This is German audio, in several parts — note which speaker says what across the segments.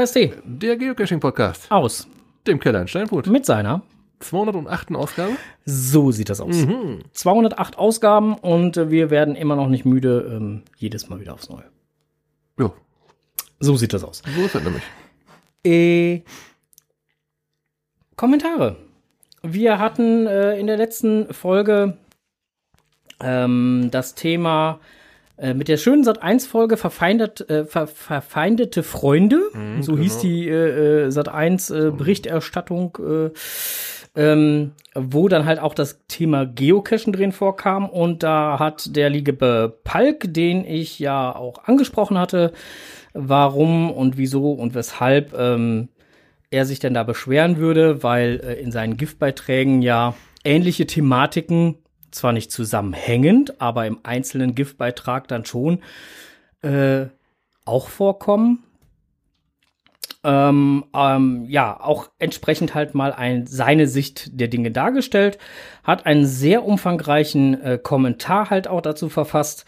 Speaker 1: KSD.
Speaker 2: Der Geocaching-Podcast.
Speaker 1: Aus.
Speaker 2: Dem Keller in Steinfurt.
Speaker 1: Mit seiner.
Speaker 2: 208. Ausgabe.
Speaker 1: So sieht das aus.
Speaker 2: Mhm.
Speaker 1: 208 Ausgaben und äh, wir werden immer noch nicht müde, ähm, jedes Mal wieder aufs Neue.
Speaker 2: Ja,
Speaker 1: So sieht das aus.
Speaker 2: so ist das nämlich.
Speaker 1: Äh, Kommentare. Wir hatten äh, in der letzten Folge ähm, das Thema äh, mit der schönen Sat 1 Folge verfeindet, äh, ver, verfeindete Freunde. so hieß die äh, äh, Sat 1 äh, Berichterstattung, äh, ähm, wo dann halt auch das Thema Geocachen drin vorkam. Und da hat der liebe Palk, den ich ja auch angesprochen hatte, warum und wieso und weshalb ähm, er sich denn da beschweren würde, weil äh, in seinen Giftbeiträgen ja ähnliche Thematiken, zwar nicht zusammenhängend, aber im einzelnen Giftbeitrag dann schon äh, auch vorkommen. Ähm, ähm, ja, auch entsprechend halt mal ein, seine Sicht der Dinge dargestellt, hat einen sehr umfangreichen äh, Kommentar halt auch dazu verfasst,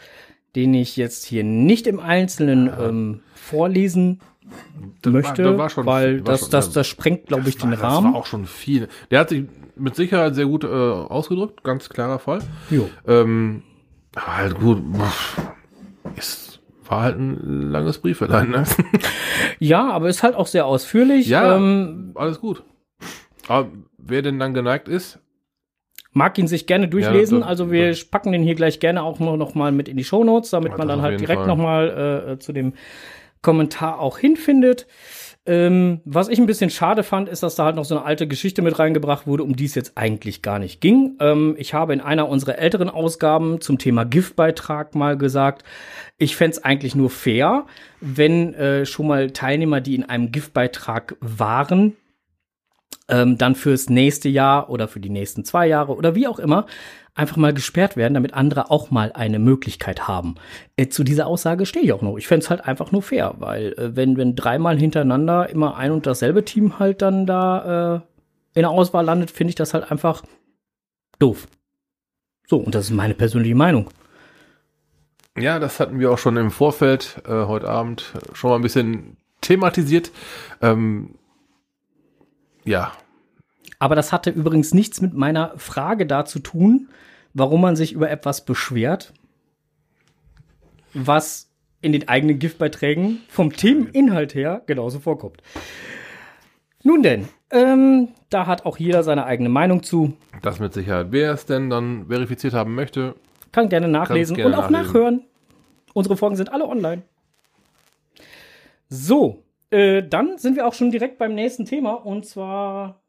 Speaker 1: den ich jetzt hier nicht im Einzelnen ähm, vorlesen
Speaker 2: Das
Speaker 1: möchte,
Speaker 2: war- das war schon
Speaker 1: weil
Speaker 2: war
Speaker 1: das,
Speaker 2: schon-
Speaker 1: das, das sprengt, glaube ich,
Speaker 2: Das
Speaker 1: den
Speaker 2: war-
Speaker 1: Rahmen.
Speaker 2: Das war auch schon viel. Der hat sich mit Sicherheit sehr gut äh, ausgedrückt, ganz klarer Fall.
Speaker 1: Jo.
Speaker 2: Ähm, aber halt gut. Ist, war halt ein langes Briefelein, ne?
Speaker 1: Ja, aber ist halt auch sehr ausführlich.
Speaker 2: Ja,
Speaker 1: Ähm,
Speaker 2: alles gut. Aber wer denn dann geneigt ist,
Speaker 1: mag ihn sich gerne durchlesen.
Speaker 2: das-
Speaker 1: also wir
Speaker 2: das-
Speaker 1: packen den hier gleich gerne auch noch, noch mal mit in die Shownotes, damit
Speaker 2: Ja,
Speaker 1: man
Speaker 2: das
Speaker 1: dann halt direkt
Speaker 2: Fall.
Speaker 1: noch mal äh, zu dem Kommentar auch hinfindet. Ähm, was ich ein bisschen schade fand, ist, dass da halt noch so eine alte Geschichte mit reingebracht wurde, um die es jetzt eigentlich gar nicht ging. Ähm, ich habe in einer unserer älteren Ausgaben zum Thema Giftbeitrag mal gesagt, ich fänd's eigentlich nur fair, wenn äh, schon mal Teilnehmer, die in einem Giftbeitrag waren, ähm, dann fürs nächste Jahr oder für die nächsten zwei Jahre oder wie auch immer einfach mal gesperrt werden, damit andere auch mal eine Möglichkeit haben. Äh, zu dieser Aussage stehe ich auch noch. Ich fände es halt einfach nur fair, weil äh, wenn, wenn dreimal hintereinander immer ein und dasselbe Team halt dann da äh, in der Auswahl landet, finde ich das halt einfach doof. So, und das ist meine persönliche Meinung.
Speaker 2: ja, das hatten wir auch schon im Vorfeld äh, heute Abend schon mal ein bisschen thematisiert. Ähm, ja,
Speaker 1: Aber das hatte übrigens nichts mit meiner Frage da zu tun, warum man sich über etwas beschwert, was in den eigenen Giftbeiträgen vom Themeninhalt her genauso vorkommt. Nun denn, ähm, da hat auch jeder seine eigene Meinung zu.
Speaker 2: das mit Sicherheit. Wer es denn dann verifiziert haben möchte,
Speaker 1: Kann gerne nachlesen
Speaker 2: gerne
Speaker 1: und auch
Speaker 2: nachlesen.
Speaker 1: nachhören. Unsere Folgen sind alle online. So, äh, dann sind wir auch schon direkt beim nächsten Thema und zwar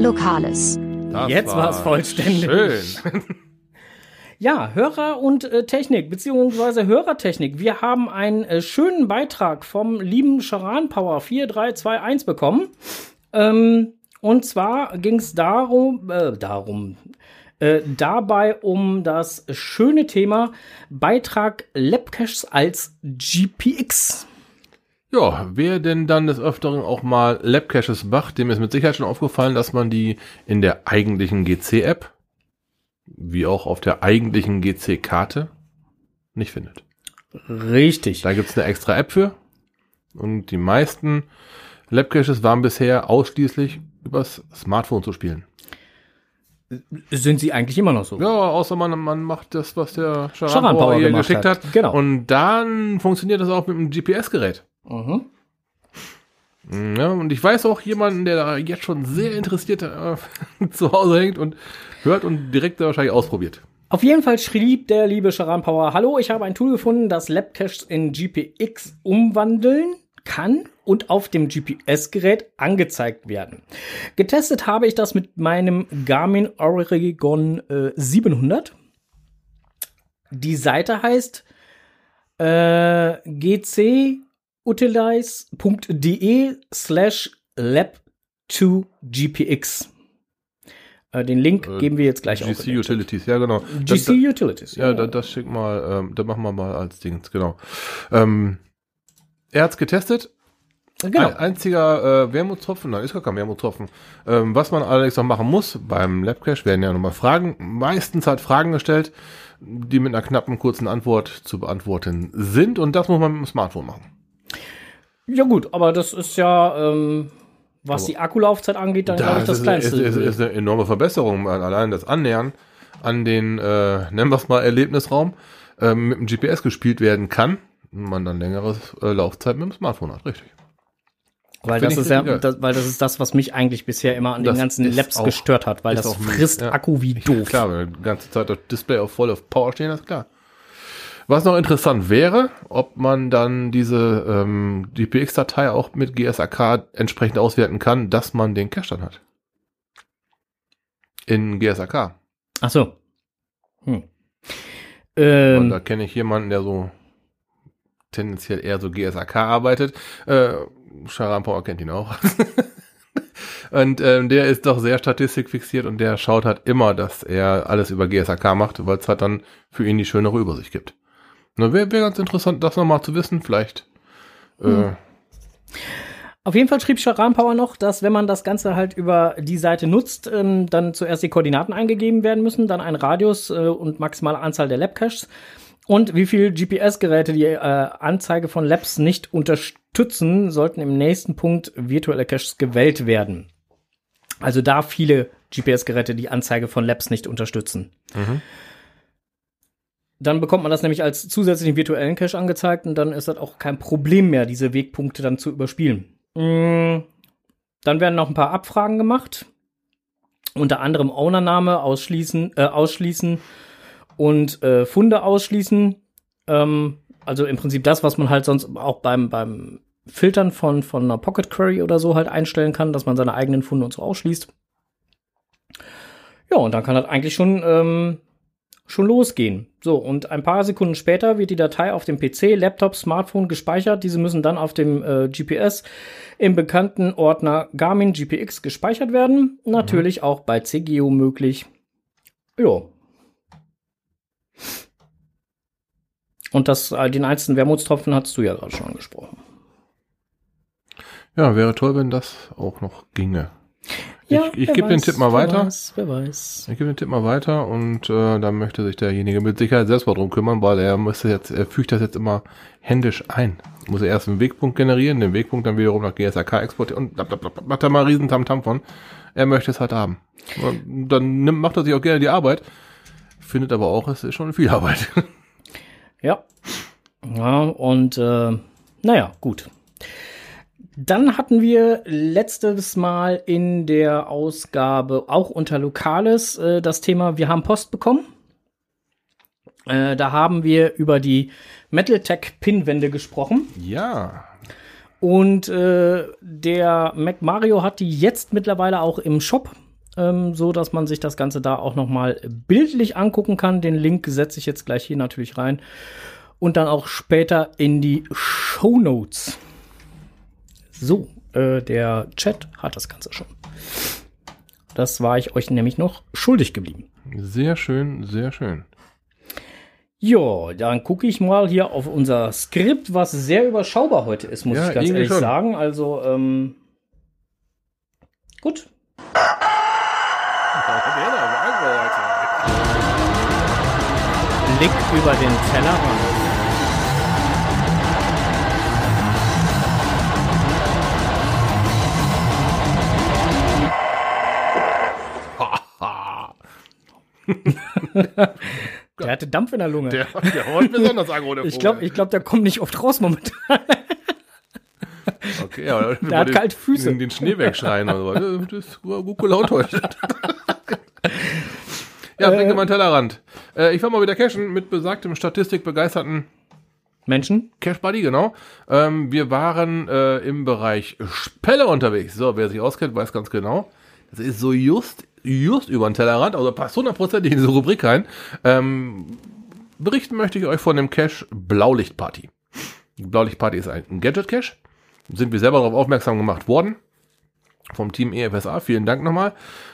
Speaker 3: Lokales.
Speaker 2: das
Speaker 1: Jetzt war's vollständig.
Speaker 2: Schön.
Speaker 1: Ja, Hörer und äh, Technik, beziehungsweise Hörertechnik. Wir haben einen äh, schönen Beitrag vom lieben Charan Power 4321 bekommen. Ähm, und zwar ging es darum, äh, darum, äh, dabei um das schöne Thema Beitrag Labcaches als GPX.
Speaker 2: Ja, wer denn dann des Öfteren auch mal Labcaches macht, dem ist mit Sicherheit schon aufgefallen, dass man die in der eigentlichen GC-App, wie auch auf der eigentlichen GC-Karte, nicht findet.
Speaker 1: Richtig.
Speaker 2: Da gibt's eine extra App für. Und die meisten Labcaches waren bisher ausschließlich übers Smartphone zu spielen.
Speaker 1: Sind sie eigentlich immer noch so?
Speaker 2: Ja, außer man, man macht das, was der
Speaker 1: Charan Power
Speaker 2: hier geschickt
Speaker 1: hat.
Speaker 2: hat.
Speaker 1: Genau.
Speaker 2: Und dann funktioniert das auch mit dem GPS-Gerät.
Speaker 1: Mhm.
Speaker 2: Ja, und ich weiß auch jemanden, der da jetzt schon sehr interessiert äh, zu Hause hängt und hört und direkt da wahrscheinlich ausprobiert.
Speaker 1: Auf jeden Fall schrieb der liebe Charan Power, hallo, ich habe ein Tool gefunden, das Labcaches in GPX umwandeln kann und auf dem GPS-Gerät angezeigt werden. Getestet habe ich das mit meinem Garmin Oregon äh, 700. Die Seite heißt äh, gcutilize.de slash lab2gpx. Äh, den Link
Speaker 2: Äh,
Speaker 1: geben wir jetzt gleich auch.
Speaker 2: GC
Speaker 1: den Chat.
Speaker 2: Utilities, ja genau.
Speaker 1: GC
Speaker 2: Das-
Speaker 1: Utilities.
Speaker 2: Ja, da, das schick mal, ähm, da machen wir mal als Dings, genau. Ähm, er hat's getestet Genau. Ein einziger äh, Wermutstropfen, nein, ist gar kein Wermutstropfen. Ähm, was man allerdings noch machen muss, beim Labcache werden ja nochmal Fragen, meistens halt Fragen gestellt, die mit einer knappen, kurzen Antwort zu beantworten sind und das muss man mit dem Smartphone machen.
Speaker 1: Ja gut, aber das ist ja, ähm, was aber die Akkulaufzeit angeht, dann glaube ich das
Speaker 2: ist,
Speaker 1: kleinste.
Speaker 2: Ist, ist, ist eine enorme Verbesserung, allein das Annähern an den, äh, nennen wir es mal Erlebnisraum, äh, mit dem GPS gespielt werden kann, man dann längere äh, Laufzeit mit dem Smartphone hat, richtig.
Speaker 1: Weil das ist ja, das, weil das ist das, was mich eigentlich bisher immer an das den ganzen Labs auch, gestört hat, weil das frisst ja. Akku wie doof.
Speaker 2: Klar, wenn die ganze Zeit das Display auf voll auf Power stehen, ist klar. Was noch interessant wäre, ob man dann diese ähm, GPX-Datei auch mit GSAK entsprechend auswerten kann, dass man den Cache dann hat. In GSAK.
Speaker 1: Ach so.
Speaker 2: Hm. Ähm, Und da kenne ich jemanden, der so tendenziell eher so GSAK arbeitet. Äh, Sharan Power kennt ihn auch. und ähm, der ist doch sehr statistikfixiert und der schaut halt immer, dass er alles über GSAK macht, weil es halt dann für ihn die schönere Übersicht gibt. Wäre wär ganz interessant, das nochmal zu wissen, vielleicht. Äh, hm.
Speaker 1: Auf jeden Fall schrieb Sharan Power noch, dass wenn man das Ganze halt über die Seite nutzt, ähm, dann zuerst die Koordinaten eingegeben werden müssen, dann ein Radius äh, und maximale Anzahl der Labcaches und wie viele GPS-Geräte die äh, Anzeige von Labs nicht unterstützen, sollten im nächsten Punkt virtuelle Caches gewählt werden. Also da viele GPS-Geräte die Anzeige von Labs nicht unterstützen. Mhm. Dann bekommt man das nämlich als zusätzlichen virtuellen Cache angezeigt und dann ist das auch kein Problem mehr, diese Wegpunkte dann zu überspielen. Mm, dann werden noch ein paar Abfragen gemacht. Unter anderem Ownername ausschließen, äh, ausschließen und äh, Funde ausschließen. Ähm, also im Prinzip das, was man halt sonst auch beim, beim Filtern von, von einer Pocket Query oder so halt einstellen kann, dass man seine eigenen Funde und so ausschließt. Ja, und dann kann das eigentlich schon ähm, schon losgehen. So, und ein paar Sekunden später wird die Datei auf dem PC, Laptop, Smartphone gespeichert. Diese müssen dann auf dem äh, GPS im bekannten Ordner Garmin GPX gespeichert werden. Natürlich mhm. auch bei CGO möglich. Ja. Und das, äh, den einzelnen Wermutstropfen hast du ja gerade schon angesprochen.
Speaker 2: Ja, wäre toll, wenn das auch noch ginge. Ja, ich ich gebe den Tipp mal weiter. Wer weiß, wer weiß. Ich gebe den Tipp mal weiter und äh, dann möchte sich derjenige mit Sicherheit selbst mal drum kümmern, weil er müsste jetzt, er fügt das jetzt immer händisch ein. Muss er erst einen Wegpunkt generieren, den Wegpunkt dann wiederum nach GSAK exportieren und blablabla, macht er mal einen riesen Tamtam von. Er möchte es halt haben. Und dann nimmt, macht er sich auch gerne die Arbeit, findet aber auch, es ist schon viel Arbeit.
Speaker 1: Ja. Ja, und äh, naja, gut. Dann hatten wir letztes Mal in der Ausgabe auch unter Lokales äh, das Thema, wir haben Post bekommen. Äh, da haben wir über die MetalTech Pinwände gesprochen.
Speaker 2: Ja.
Speaker 1: Und äh, der Mac Mario hat die jetzt mittlerweile auch im Shop, ähm, so dass man sich das Ganze da auch noch mal bildlich angucken kann. Den Link setze ich jetzt gleich hier natürlich rein und dann auch später in die Show Notes. So, äh, der Chat hat das Ganze schon. Das war ich euch nämlich noch schuldig geblieben.
Speaker 2: Sehr schön, sehr schön.
Speaker 1: Ja, dann gucke ich mal hier auf unser Skript, was sehr überschaubar heute ist, muss ja, ich ganz ehrlich schon. sagen. Also, ähm, gut. Blick über den Tellerrand. Der hatte Dampf in der Lunge.
Speaker 2: Der, der haut besonders aggro,
Speaker 1: der Ich glaube, glaub, der kommt nicht oft raus momentan.
Speaker 2: Okay, ja,
Speaker 1: der hat kalte Füße.
Speaker 2: Den, den Schnee wegschreien oder so. Das war gut gelaunt heute. ja, bringe äh, mal Tellerrand. Äh, ich war mal wieder cashen mit besagtem statistikbegeisterten
Speaker 1: Menschen.
Speaker 2: Cash Buddy, genau. Ähm, wir waren äh, im Bereich Spelle unterwegs. So, wer sich auskennt, weiß ganz genau. Das ist so just just über den Tellerrand, also passt hundertprozentig in diese Rubrik rein. Ähm, berichten möchte ich euch von dem Cache Blaulichtparty. Blaulichtparty ist ein Gadget-Cache. Sind wir selber darauf aufmerksam gemacht worden. Vom Team EFSA. Vielen Dank nochmal.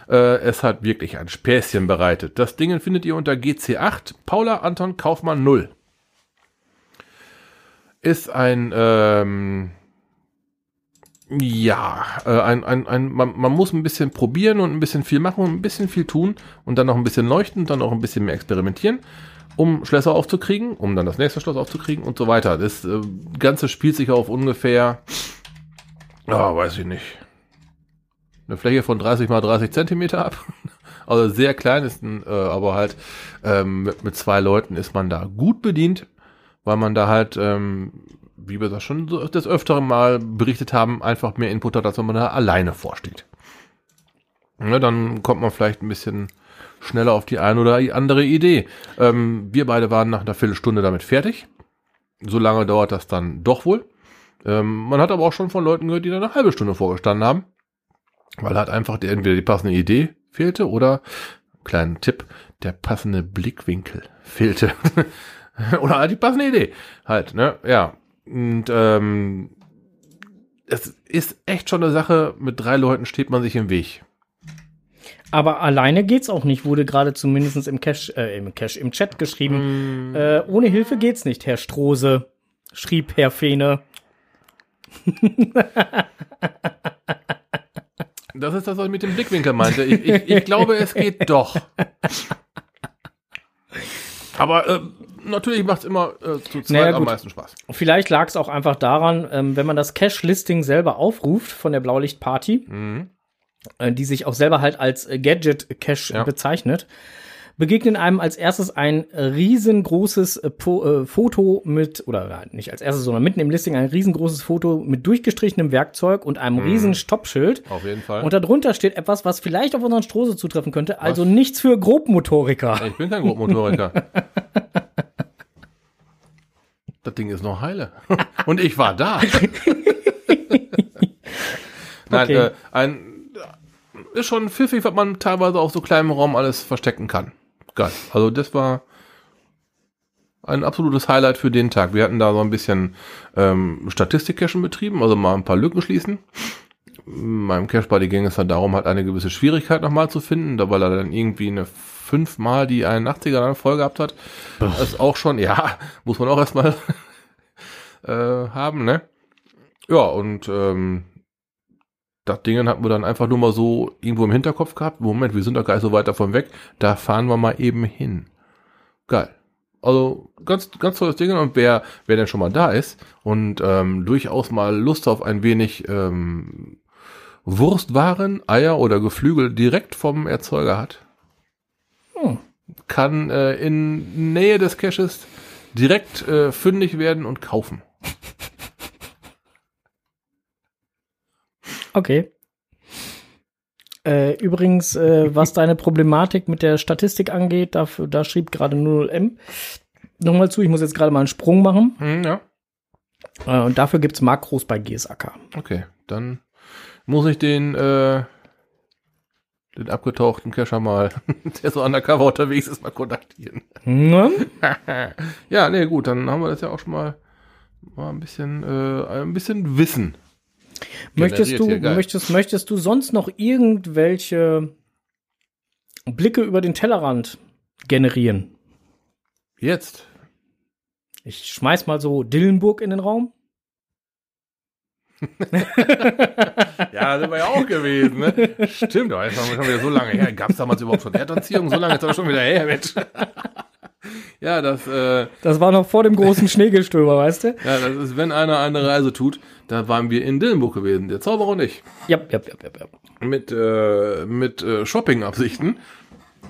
Speaker 2: Äh, es hat wirklich ein Späßchen bereitet. Das Ding findet ihr unter GC8 Paula Anton Kaufmann 0. Ist ein ähm, Ja, äh, ein, ein, ein, man, man muss ein bisschen probieren und ein bisschen viel machen und ein bisschen viel tun und dann noch ein bisschen leuchten, dann auch ein bisschen mehr experimentieren, um Schlösser aufzukriegen, um dann das nächste Schloss aufzukriegen und so weiter. Das äh, Ganze spielt sich auf ungefähr, ah, weiß ich nicht, eine Fläche von 30 mal 30 Zentimeter ab. Also sehr klein ist, äh, aber halt ähm, mit, mit zwei Leuten ist man da gut bedient, weil man da halt ähm, wie wir das schon des Öfteren mal berichtet haben, einfach mehr Input hat, als wenn man da alleine vorsteht. Ja, dann kommt man vielleicht ein bisschen schneller auf die eine oder andere Idee. Ähm, wir beide waren nach einer Viertelstunde damit fertig. So lange dauert das dann doch wohl. Ähm, man hat aber auch schon von Leuten gehört, die da eine halbe Stunde vorgestanden haben, weil halt einfach die, entweder die passende Idee fehlte oder, kleinen Tipp, der passende Blickwinkel fehlte. oder halt die passende Idee. Halt, ne? Ja, und ähm, es ist echt schon eine Sache, mit drei Leuten steht man sich im Weg.
Speaker 1: Aber alleine geht's auch nicht, wurde gerade zumindest im Cache, äh, im Cache, im Chat geschrieben. Mm. Äh, ohne Hilfe geht's nicht, Herr Strose, schrieb Herr Fehne.
Speaker 2: Das ist das, was ich mit dem Blickwinkel meinte. Ich, ich, ich glaube, es geht doch. Aber äh, natürlich macht es immer äh, zu zweit naja, am meisten Spaß.
Speaker 1: Vielleicht lag es auch einfach daran, ähm, wenn man das Cache-Listing selber aufruft von der Blaulicht-Party, mhm. äh, die sich auch selber halt als Gadget-Cache ja. bezeichnet, begegnet einem als erstes ein riesengroßes äh, äh, Foto mit, oder nicht als erstes, sondern mitten im Listing ein riesengroßes Foto mit durchgestrichenem Werkzeug und einem mm. riesen Stoppschild.
Speaker 2: Auf jeden Fall.
Speaker 1: Und darunter steht etwas, was vielleicht auf unseren Strose zutreffen könnte, was? also nichts für Grobmotoriker.
Speaker 2: Ich bin kein Grobmotoriker. das Ding ist noch heile. Und ich war da. Nein, okay. äh, ein ist schon pfiffig, was man teilweise auf so kleinem Raum alles verstecken kann. Geil. Also das war ein absolutes Highlight für den Tag. Wir hatten da so ein bisschen ähm, Statistik-Cachen betrieben, also mal ein paar Lücken schließen. In meinem Cache Buddy ging es dann darum, halt eine gewisse Schwierigkeit nochmal zu finden, da weil er dann irgendwie eine fünfmal die 81er dann voll gehabt hat. Das ist auch schon, ja, muss man auch erstmal äh, haben, ne? Ja, und ähm, das Ding hatten wir dann einfach nur mal so irgendwo im Hinterkopf gehabt. Moment, wir sind doch gar nicht so weit davon weg. Da fahren wir mal eben hin. Geil. Also ganz, ganz tolles Ding. Und wer, wer denn schon mal da ist und ähm, durchaus mal Lust auf ein wenig ähm, Wurstwaren, Eier oder Geflügel direkt vom Erzeuger hat. Kann äh, in Nähe des Caches direkt äh, fündig werden und kaufen.
Speaker 1: Okay. Äh, übrigens, äh, was deine Problematik mit der Statistik angeht, dafür, da schrieb gerade 0M nochmal zu, ich muss jetzt gerade mal einen Sprung machen.
Speaker 2: Hm, ja.
Speaker 1: Äh, und dafür gibt es Makros bei GSAK.
Speaker 2: Okay, dann muss ich den, äh, den abgetauchten Cacher mal, der so undercover unterwegs ist, mal kontaktieren. Ne? ja, nee, gut, dann haben wir das ja auch schon mal, mal ein bisschen, äh, ein bisschen Wissen
Speaker 1: Möchtest du, möchtest, möchtest du sonst noch irgendwelche Blicke über den Tellerrand generieren?
Speaker 2: Jetzt.
Speaker 1: Ich schmeiß mal so Dillenburg in den Raum.
Speaker 2: ja, sind wir ja auch gewesen, ne? Stimmt, aber jetzt haben wir schon wieder so lange her. Gab es damals überhaupt schon Erdanziehung? So lange ist das schon wieder her, Mensch. ja, das. Äh,
Speaker 1: das war noch vor dem großen Schneegestöber, weißt du?
Speaker 2: Ja, das ist, wenn einer eine Reise tut, da waren wir in Dillenburg gewesen, der Zauberer und ich.
Speaker 1: Ja, ja, ja, ja. ja.
Speaker 2: Mit, äh, mit äh, Shopping-Absichten.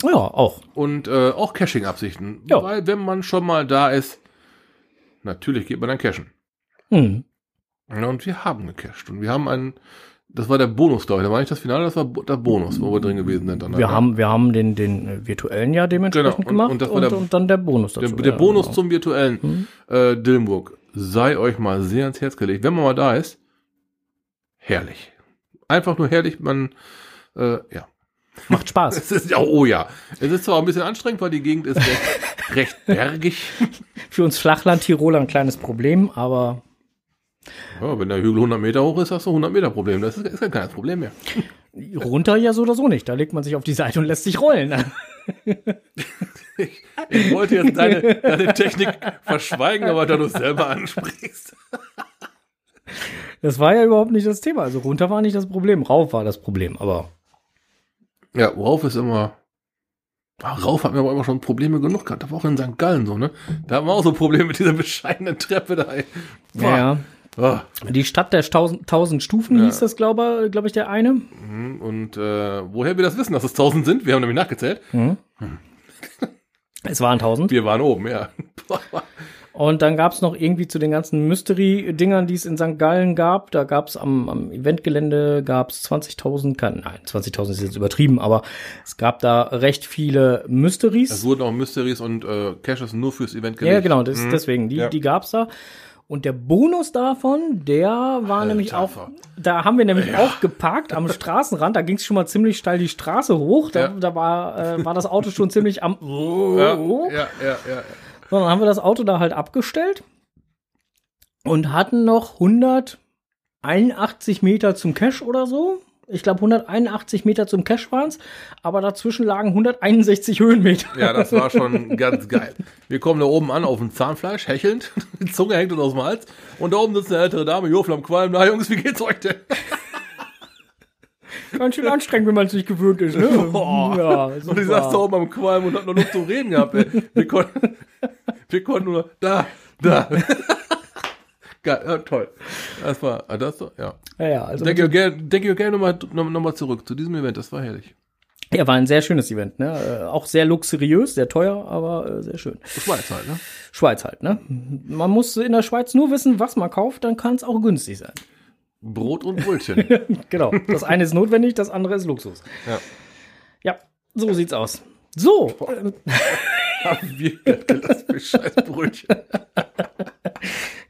Speaker 1: Ja, auch.
Speaker 2: Und äh, auch Caching-Absichten. Ja. Weil, wenn man schon mal da ist, natürlich geht man dann cashen. Hm. Ja, und wir haben gecached. Und wir haben einen, das war der Bonus, glaube ich. Da war nicht das Finale, das war der Bonus, wo wir drin gewesen sind.
Speaker 1: Dann wir, haben, wir haben den, den äh, virtuellen ja dementsprechend genau. und, gemacht und, und, der, und, dann der Bonus
Speaker 2: dazu. Der, der Bonus genau. zum virtuellen hm. äh, Dillenburg sei euch mal sehr ans Herz gelegt. Wenn man mal da ist, herrlich. Einfach nur herrlich, man, äh, ja.
Speaker 1: Macht Spaß.
Speaker 2: es ist, oh ja. Es ist zwar ein bisschen anstrengend, weil die Gegend ist recht, recht bergig.
Speaker 1: Für uns Flachland-Tiroler ein kleines Problem, aber
Speaker 2: ja, wenn der Hügel 100 Meter hoch ist, hast du 100 Meter Problem. Das ist, ist kein Problem mehr.
Speaker 1: Runter ja so oder so nicht. Da legt man sich auf die Seite und lässt sich rollen.
Speaker 2: ich, ich, wollte jetzt deine, deine Technik verschweigen, aber da du es selber ansprichst.
Speaker 1: Das war ja überhaupt nicht das Thema. Also runter war nicht das Problem, rauf war das Problem, aber.
Speaker 2: Ja, Rauf ist immer. Rauf hat mir aber immer schon Probleme genug gehabt. Da war auch in St. Gallen so, ne? Da haben wir auch so Probleme mit dieser bescheidenen Treppe da. ey.
Speaker 1: Ja,
Speaker 2: Ah.
Speaker 1: Die Stadt der tausend, tausend Stufen
Speaker 2: Ja.
Speaker 1: hieß das, glaube glaub ich, der eine.
Speaker 2: Mhm, Und äh, woher wir das wissen, dass es 1000 sind? Wir haben nämlich nachgezählt.
Speaker 1: Es waren tausend.
Speaker 2: Wir waren oben, ja.
Speaker 1: Und dann gab es noch irgendwie zu den ganzen Mystery-Dingern, die es in St. Gallen gab. Da gab es am, am Eventgelände gab's 20.000, kann- nein, 20.000 ist jetzt übertrieben, aber es gab da recht viele Mysteries.
Speaker 2: Es wurden auch Mysteries und äh, Caches nur fürs Event
Speaker 1: Ja,
Speaker 2: gelegt.
Speaker 1: genau, das,
Speaker 2: Mhm.
Speaker 1: deswegen, die,
Speaker 2: Ja.
Speaker 1: die gab's da. Und der Bonus davon, der war
Speaker 2: Alter,
Speaker 1: nämlich auch, da haben wir nämlich auch geparkt am Straßenrand, da ging's schon mal ziemlich steil die Straße hoch, da,
Speaker 2: Ja.
Speaker 1: da war, äh, war das Auto schon ziemlich am,
Speaker 2: Ja, ja, ja, ja.
Speaker 1: So, dann haben wir das Auto da halt abgestellt und hatten noch 181 Meter zum Cache oder so. Ich glaube, 181 Meter zum Cache waren's, aber dazwischen lagen 161 Höhenmeter.
Speaker 2: Ja, das war schon ganz geil. Wir kommen da oben an auf dem Zahnfleisch, hechelnd. Die Zunge hängt uns aus dem Hals. Und da oben sitzt eine ältere Dame, Jofel am Qualm. Na Jungs, wie geht's euch denn?
Speaker 1: Ganz schön anstrengend, wenn man es nicht gewöhnt ist. Ne?
Speaker 2: Boah.
Speaker 1: Ja,
Speaker 2: Und die saß da oben am Qualm und hat noch Luft zum Reden gehabt. Ey. Wir, konnten, wir konnten nur da, da. Geil, ja, toll. Das war, ah, das, ja.
Speaker 1: ja, ja, also
Speaker 2: Denke ich gerne nochmal noch, mal zurück zu diesem Event. Das war herrlich.
Speaker 1: ja, war ein sehr schönes Event. Ne? Äh, Auch sehr luxuriös, sehr teuer, aber äh, sehr schön.
Speaker 2: Schweiz halt, ne?
Speaker 1: Schweiz halt. Ne? Man muss in der Schweiz nur wissen, was man kauft, dann kann es auch günstig sein.
Speaker 2: Brot und Brötchen.
Speaker 1: Genau. Das eine ist notwendig, das andere ist Luxus.
Speaker 2: ja.
Speaker 1: Ja, so sieht's aus. So,
Speaker 2: Haben wir das für scheiß Brötchen.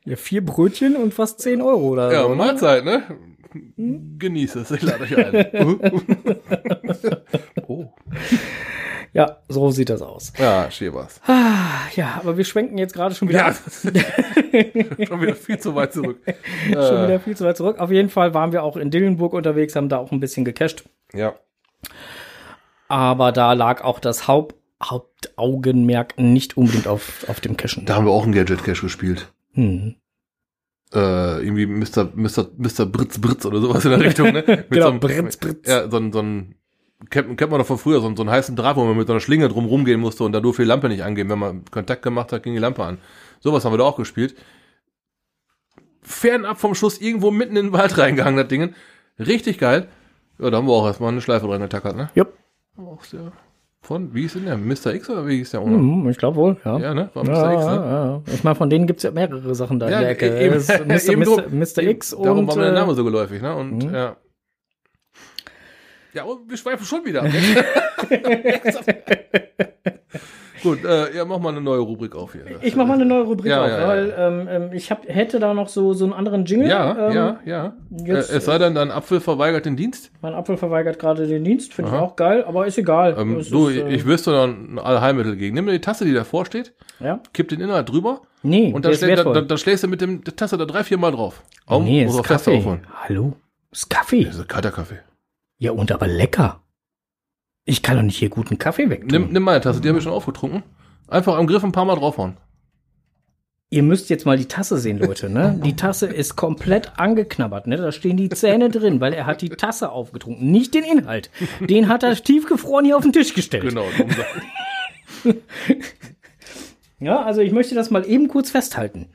Speaker 1: Ja, vier Brötchen und fast 10 Euro oder
Speaker 2: Ja,
Speaker 1: so. ne?
Speaker 2: Mahlzeit, ne? Genießt es, ich lade euch ein. oh.
Speaker 1: Ja, so sieht das aus.
Speaker 2: Ja, Schäbers.
Speaker 1: Ah, ja, aber wir schwenken jetzt gerade schon wieder,
Speaker 2: Ja, schon wieder viel zu weit zurück.
Speaker 1: schon
Speaker 2: Äh,
Speaker 1: wieder viel zu weit zurück. Auf jeden Fall waren wir auch in Dillenburg unterwegs, haben da auch ein bisschen gecached.
Speaker 2: ja.
Speaker 1: Aber da lag auch das Haupt, Hauptaugenmerk nicht unbedingt auf, auf dem Cashen.
Speaker 2: Da haben wir auch einen Gadget Cache gespielt.
Speaker 1: Hm.
Speaker 2: Äh, irgendwie Mr. Mr. Mr. Britz Britz oder sowas in der Richtung, ne? Mit
Speaker 1: Genau,
Speaker 2: einem-
Speaker 1: Britz, Britz.
Speaker 2: Ja, so ein, so ein kennt, kennt man doch von früher, so, ein- so einen heißen Draht, wo man mit so einer Schlinge drum rumgehen musste und da durfte die Lampe nicht angehen. Wenn man Kontakt gemacht hat, ging die Lampe an. Sowas haben wir da auch gespielt. Fernab vom Schuss irgendwo mitten in den Wald reingegangen, das Ding. Richtig geil. Ja, da haben wir auch erstmal eine Schleife dran getackert, ne?
Speaker 1: Jupp.
Speaker 2: Auch sehr von, wie hieß denn der? Mr. X oder wie hieß der Owner?
Speaker 1: Hm, ich glaube wohl, ja.
Speaker 2: Ja, ne? War Mr.
Speaker 1: Ja,
Speaker 2: X, ne?
Speaker 1: ja, ja. Ich meine, von denen gibt's ja mehrere Sachen da
Speaker 2: Ja,
Speaker 1: in der Ecke.
Speaker 2: eben-
Speaker 1: Es ist Mr. Mr. Mr. X
Speaker 2: Darum
Speaker 1: und
Speaker 2: war mir der
Speaker 1: äh,
Speaker 2: Name so geläufig, ne? Und
Speaker 1: Mhm.
Speaker 2: ja. Ja, und wir schweifen schon wieder. Gut, äh, ja, mach mal eine neue Rubrik auf hier.
Speaker 1: ich mache mal eine neue Rubrik
Speaker 2: Ja,
Speaker 1: auf,
Speaker 2: ja,
Speaker 1: weil ähm, ähm, ich hab, hätte da noch so, so einen anderen Jingle.
Speaker 2: Ja,
Speaker 1: ähm,
Speaker 2: ja, ja.
Speaker 1: jetzt-
Speaker 2: äh, es sei denn, dein Apfel verweigert den Dienst.
Speaker 1: Mein Apfel verweigert gerade den Dienst, finde ich auch geil, aber ist egal.
Speaker 2: Ähm, du,
Speaker 1: ist, äh,
Speaker 2: ich wüsste da ein Allheilmittel gegen. Nimm dir die Tasse, die davor steht,
Speaker 1: ja?
Speaker 2: kipp den Inhalt drüber
Speaker 1: Nee,
Speaker 2: und dann,
Speaker 1: ist
Speaker 2: schlä dann,
Speaker 1: wertvoll.
Speaker 2: dann, schlägst du mit dem, der Tasse da drei, vier Mal drauf. Augen,
Speaker 1: nee,
Speaker 2: muss
Speaker 1: ist Kaffee. Hallo? Ist Kaffee.
Speaker 2: Das ist kalter Kaffee.
Speaker 1: Ja, und aber lecker. Ich kann doch nicht hier guten Kaffee wegtun.
Speaker 2: Nimm, nimm meine Tasse, die habe ich schon aufgetrunken. Einfach am Griff ein paar Mal draufhauen.
Speaker 1: Ihr müsst jetzt mal die Tasse sehen, Leute. Ne? Die Tasse ist komplett angeknabbert. Ne? Da stehen die Zähne drin, weil er hat die Tasse aufgetrunken, nicht den Inhalt. Den hat er tiefgefroren hier auf den Tisch gestellt.
Speaker 2: Genau.
Speaker 1: Ja, also ich möchte das mal eben kurz festhalten.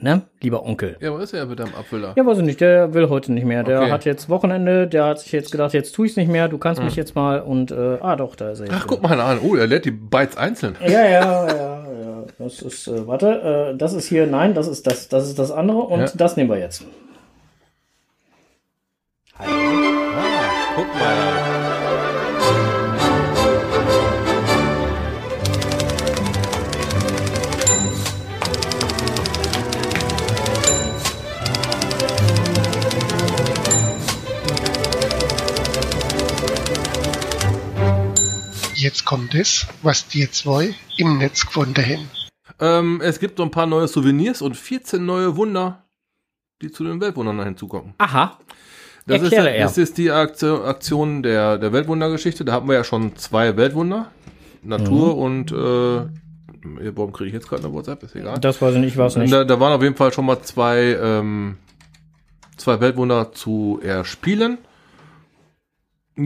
Speaker 1: Ne, lieber Onkel.
Speaker 2: ja, was ist er mit deinem Apfel da?
Speaker 1: Ja, weiß ich nicht, der will heute nicht mehr. Der
Speaker 2: Okay.
Speaker 1: hat jetzt Wochenende, der hat sich jetzt gedacht, jetzt tue ich es nicht mehr, du kannst mich jetzt mal und äh, ah doch, da ist er.
Speaker 2: Ach, guck mal an. Oh, er lädt die Bytes einzeln.
Speaker 1: Ja, ja, ja, ja. Das ist, äh, warte, äh, das ist hier, nein, das ist das, das ist das andere und
Speaker 2: Ja.
Speaker 1: das nehmen wir jetzt.
Speaker 2: Ah, guck mal.
Speaker 3: Jetzt kommt es, was die zwei im Netz gefunden haben.
Speaker 2: Ähm, es gibt so ein paar neue Souvenirs und 14 neue Wunder, die zu den Weltwundern hinzukommen.
Speaker 1: Aha.
Speaker 2: Das ist,
Speaker 1: er.
Speaker 2: das ist die Aktion, der, der Weltwundergeschichte. Da hatten wir ja schon zwei Weltwunder. Natur
Speaker 1: Mhm.
Speaker 2: und äh, Warum kriege ich jetzt gerade eine WhatsApp? Ist egal.
Speaker 1: Das weiß ich nicht, ich weiß nicht.
Speaker 2: Da, da waren auf jeden Fall schon mal zwei, ähm, zwei Weltwunder zu erspielen.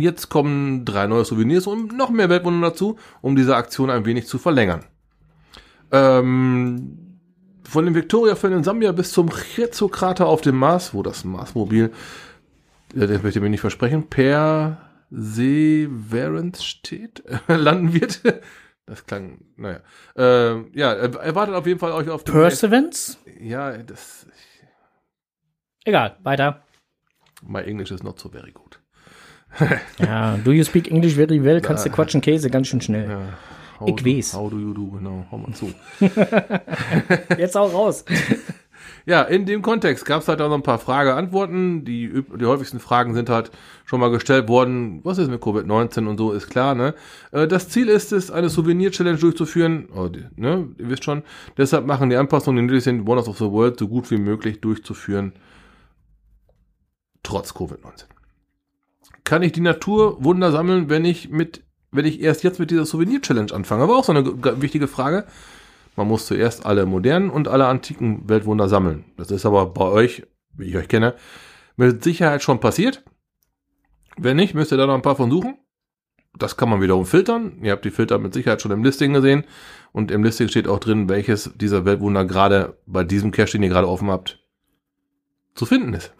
Speaker 2: Jetzt kommen drei neue Souvenirs und noch mehr Weltwunder dazu, um diese Aktion ein wenig zu verlängern. Ähm, von dem Victoria-Feld in Sambia bis zum Chezo-Krater auf dem Mars, wo das Marsmobil, ja, das möchte ich mir nicht versprechen, per Severance steht, landen wird. Das klang, naja. Ähm, ja, erwartet auf jeden Fall euch auf
Speaker 1: Perseverance?
Speaker 2: Ja, das.
Speaker 1: Egal, weiter.
Speaker 2: My English is not so very good.
Speaker 1: Ja, do you speak English very well? Kannst du quatschen Käse ganz schön schnell.
Speaker 2: Ja. How
Speaker 1: Ich
Speaker 2: do,
Speaker 1: weiß.
Speaker 2: How do you do, genau, hau mal zu.
Speaker 1: Jetzt auch raus.
Speaker 2: Ja, in dem Kontext gab es halt auch noch ein paar Frage-Antworten. Die, die häufigsten Fragen sind halt schon mal gestellt worden. Was ist mit Covid-19 und so, ist klar, ne? Äh, Das Ziel ist es, eine Souvenir-Challenge durchzuführen. Oh, ne? Ihr wisst schon. Deshalb machen die Anpassungen, die nötig sind, Wonders of the World so gut wie möglich durchzuführen. Trotz Covid-19. Kann ich die Naturwunder sammeln, wenn ich mit, wenn ich erst jetzt mit dieser Souvenir-Challenge anfange? Aber auch so eine wichtige Frage. Man muss zuerst alle modernen und alle antiken Weltwunder sammeln. Das ist aber bei euch, wie ich euch kenne, mit Sicherheit schon passiert. Wenn nicht, müsst ihr da noch ein paar von suchen. Das kann man wiederum filtern. Ihr habt die Filter mit Sicherheit schon im Listing gesehen. Und im Listing steht auch drin, welches dieser Weltwunder gerade bei diesem Cache, den ihr gerade offen habt, zu finden ist.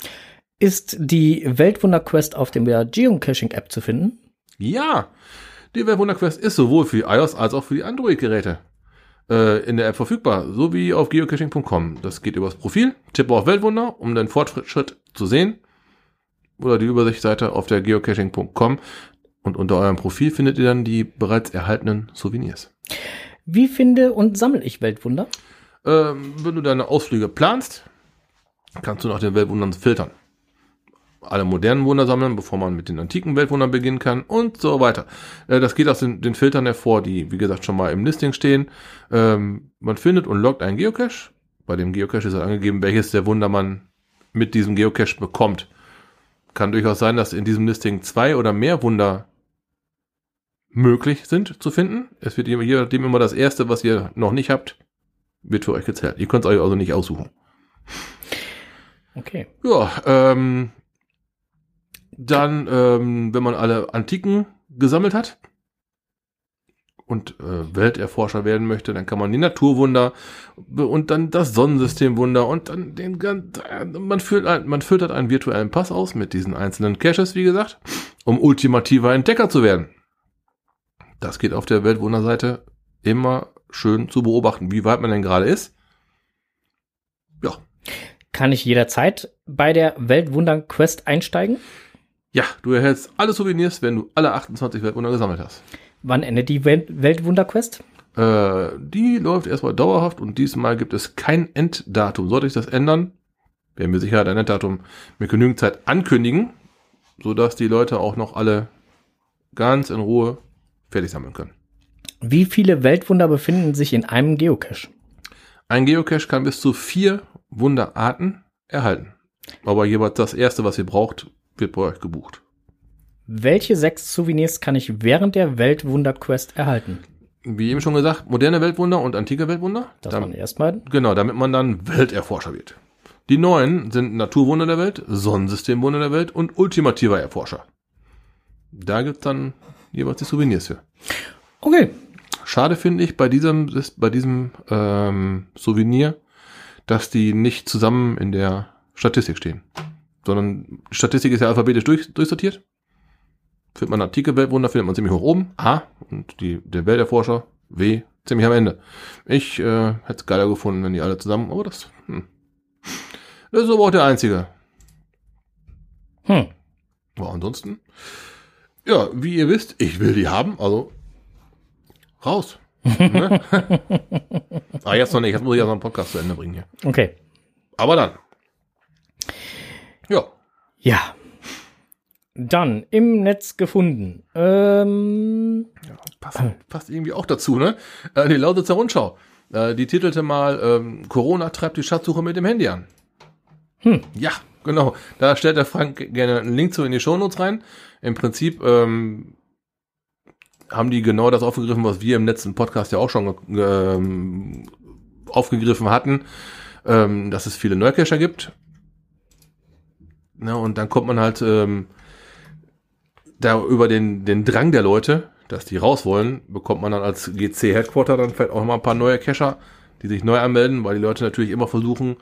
Speaker 1: Ist die Weltwunder-Quest auf der Geocaching-App zu finden?
Speaker 2: Ja, die Weltwunder-Quest ist sowohl für iOS als auch für die Android-Geräte äh, in der App verfügbar, sowie auf geocaching.com. Das geht übers Profil, tippe auf Weltwunder, um den Fortschritt zu sehen. Oder die Übersichtsseite auf der geocaching.com. Und unter eurem Profil findet ihr dann die bereits erhaltenen Souvenirs.
Speaker 1: Wie finde und sammle ich Weltwunder?
Speaker 2: Ähm, wenn du deine Ausflüge planst, kannst du nach den Weltwundern filtern. Alle modernen Wunder sammeln, bevor man mit den antiken Weltwundern beginnen kann und so weiter. Äh, das geht aus den, den Filtern hervor, die, wie gesagt, schon mal im Listing stehen. Ähm, man findet und loggt einen Geocache. Bei dem Geocache ist halt angegeben, welches der Wunder man mit diesem Geocache bekommt. Kann durchaus sein, dass in diesem Listing zwei oder mehr Wunder möglich sind zu finden. Es wird je nachdem immer das erste, was ihr noch nicht habt, wird für euch gezählt. Ihr könnt es euch also nicht aussuchen.
Speaker 1: Okay.
Speaker 2: Ja, ähm, dann, ähm, wenn man alle Antiken gesammelt hat und äh, Welterforscher werden möchte, dann kann man die Naturwunder und dann das Sonnensystemwunder und dann den gan- äh, man füllt ein, man füllt halt einen virtuellen Pass aus mit diesen einzelnen Caches, wie gesagt, um ultimativer Entdecker zu werden. Das geht auf der Weltwunderseite immer schön zu beobachten, wie weit man denn gerade ist. Ja,
Speaker 1: Kann ich jederzeit bei der Weltwunder-Quest einsteigen?
Speaker 2: Ja, du erhältst alle Souvenirs, wenn du alle 28 Weltwunder gesammelt hast.
Speaker 1: Wann endet die Wel Weltwunder-Quest?
Speaker 2: Äh, die läuft erstmal dauerhaft und diesmal gibt es kein Enddatum. Sollte ich das ändern, werden wir sicher ein Enddatum mit genügend Zeit ankündigen, sodass die Leute auch noch alle ganz in Ruhe fertig sammeln können.
Speaker 1: Wie viele Weltwunder befinden sich in einem Geocache?
Speaker 2: Ein Geocache kann bis zu vier Wunderarten erhalten. Aber jeweils das erste, was ihr braucht, wird bei euch gebucht.
Speaker 1: Welche sechs Souvenirs kann ich während der Weltwunder-Quest erhalten?
Speaker 2: Wie eben schon gesagt, moderne Weltwunder und antike Weltwunder.
Speaker 1: Das waren erstmal.
Speaker 2: Genau, damit man dann Welterforscher wird. Die neuen sind Naturwunder der Welt, Sonnensystemwunder der Welt und ultimativer Erforscher. Da gibt's dann jeweils die Souvenirs für.
Speaker 1: Okay.
Speaker 2: Schade finde ich bei diesem, bei diesem ähm, Souvenir, dass die nicht zusammen in der Statistik stehen. Sondern die Statistik ist ja alphabetisch durch, durchsortiert. Findet man antike Weltwunder, findet man ziemlich hoch oben, A, und die, der Welterforscher, W, ziemlich am Ende. Ich äh, hätte es geiler gefunden, wenn die alle zusammen, aber das, hm. das ist aber auch der einzige.
Speaker 1: Hm.
Speaker 2: Ja, ansonsten, ja, wie ihr wisst, ich will die haben, also raus. ne? ah, jetzt noch nicht, jetzt muss ich ja noch einen Podcast zu Ende bringen hier.
Speaker 1: Okay.
Speaker 2: Aber dann. Ja,
Speaker 1: Ja. Dann im Netz gefunden. Ähm,
Speaker 2: passt, passt irgendwie auch dazu, ne? Äh, die Lausitzer Rundschau. Äh, die titelte mal, ähm, Corona treibt die Schatzsuche mit dem Handy an.
Speaker 1: Hm.
Speaker 2: Ja, genau. Da stellt der Frank gerne einen Link zu in die Shownotes rein. Im Prinzip, ähm, haben die genau das aufgegriffen, was wir im letzten Podcast ja auch schon ähm, aufgegriffen hatten, ähm, dass es viele Neucacher gibt. Na, und dann kommt man halt ähm, da über den, den Drang der Leute, dass die raus wollen, bekommt man dann als GC Headquarter dann vielleicht auch mal ein paar neue Cacher, die sich neu anmelden, weil die Leute natürlich immer versuchen,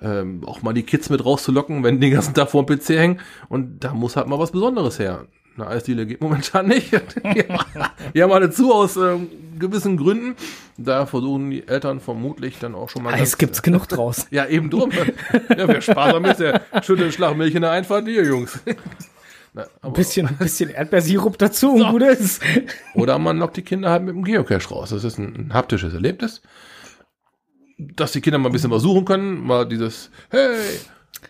Speaker 2: ähm, auch mal die Kids mit rauszulocken, wenn die den ganzen Tag vor dem PC hängen. Und da muss halt mal was Besonderes her. Eine Eisdiele geht momentan nicht. die haben alle zu aus ähm, gewissen Gründen. Da versuchen die Eltern vermutlich dann auch schon mal.
Speaker 1: Eis gibt's genug draus.
Speaker 2: ja, eben drum. ja, wer sparsam ist, der schüttelt Schlagmilch in der Einfahrt, hier, Jungs.
Speaker 1: Na, ein bisschen, ein bisschen Erdbeersirup dazu und gut ist.
Speaker 2: Oder man lockt die Kinder halt mit dem Geocache raus. Das ist ein, ein haptisches Erlebnis. Dass die Kinder mal ein bisschen was suchen können, mal dieses, hey.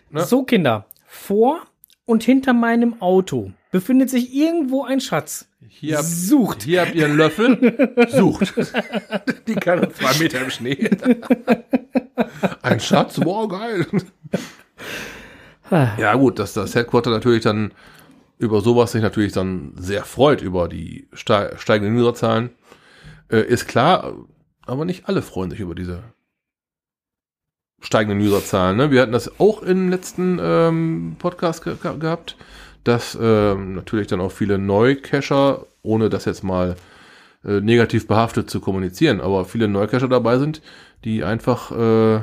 Speaker 1: Ne? So, Kinder, vor und hinter meinem Auto befindet sich irgendwo ein Schatz.
Speaker 2: Hier habt, Sucht. Hier habt ihr einen Löffel. Sucht. Die kann zwei Meter im Schnee. Ein Schatz, wow, geil. Ja, gut, dass das Headquarter natürlich dann über sowas sich natürlich dann sehr freut, über die steigenden Userzahlen, äh, ist klar, aber nicht alle freuen sich über diese steigenden Userzahlen. Ne? Wir hatten das auch im letzten ähm, Podcast ge gehabt, dass ähm, natürlich dann auch viele Neucacher, ohne das jetzt mal äh, negativ behaftet zu kommunizieren, aber viele Neucacher dabei sind, die einfach äh,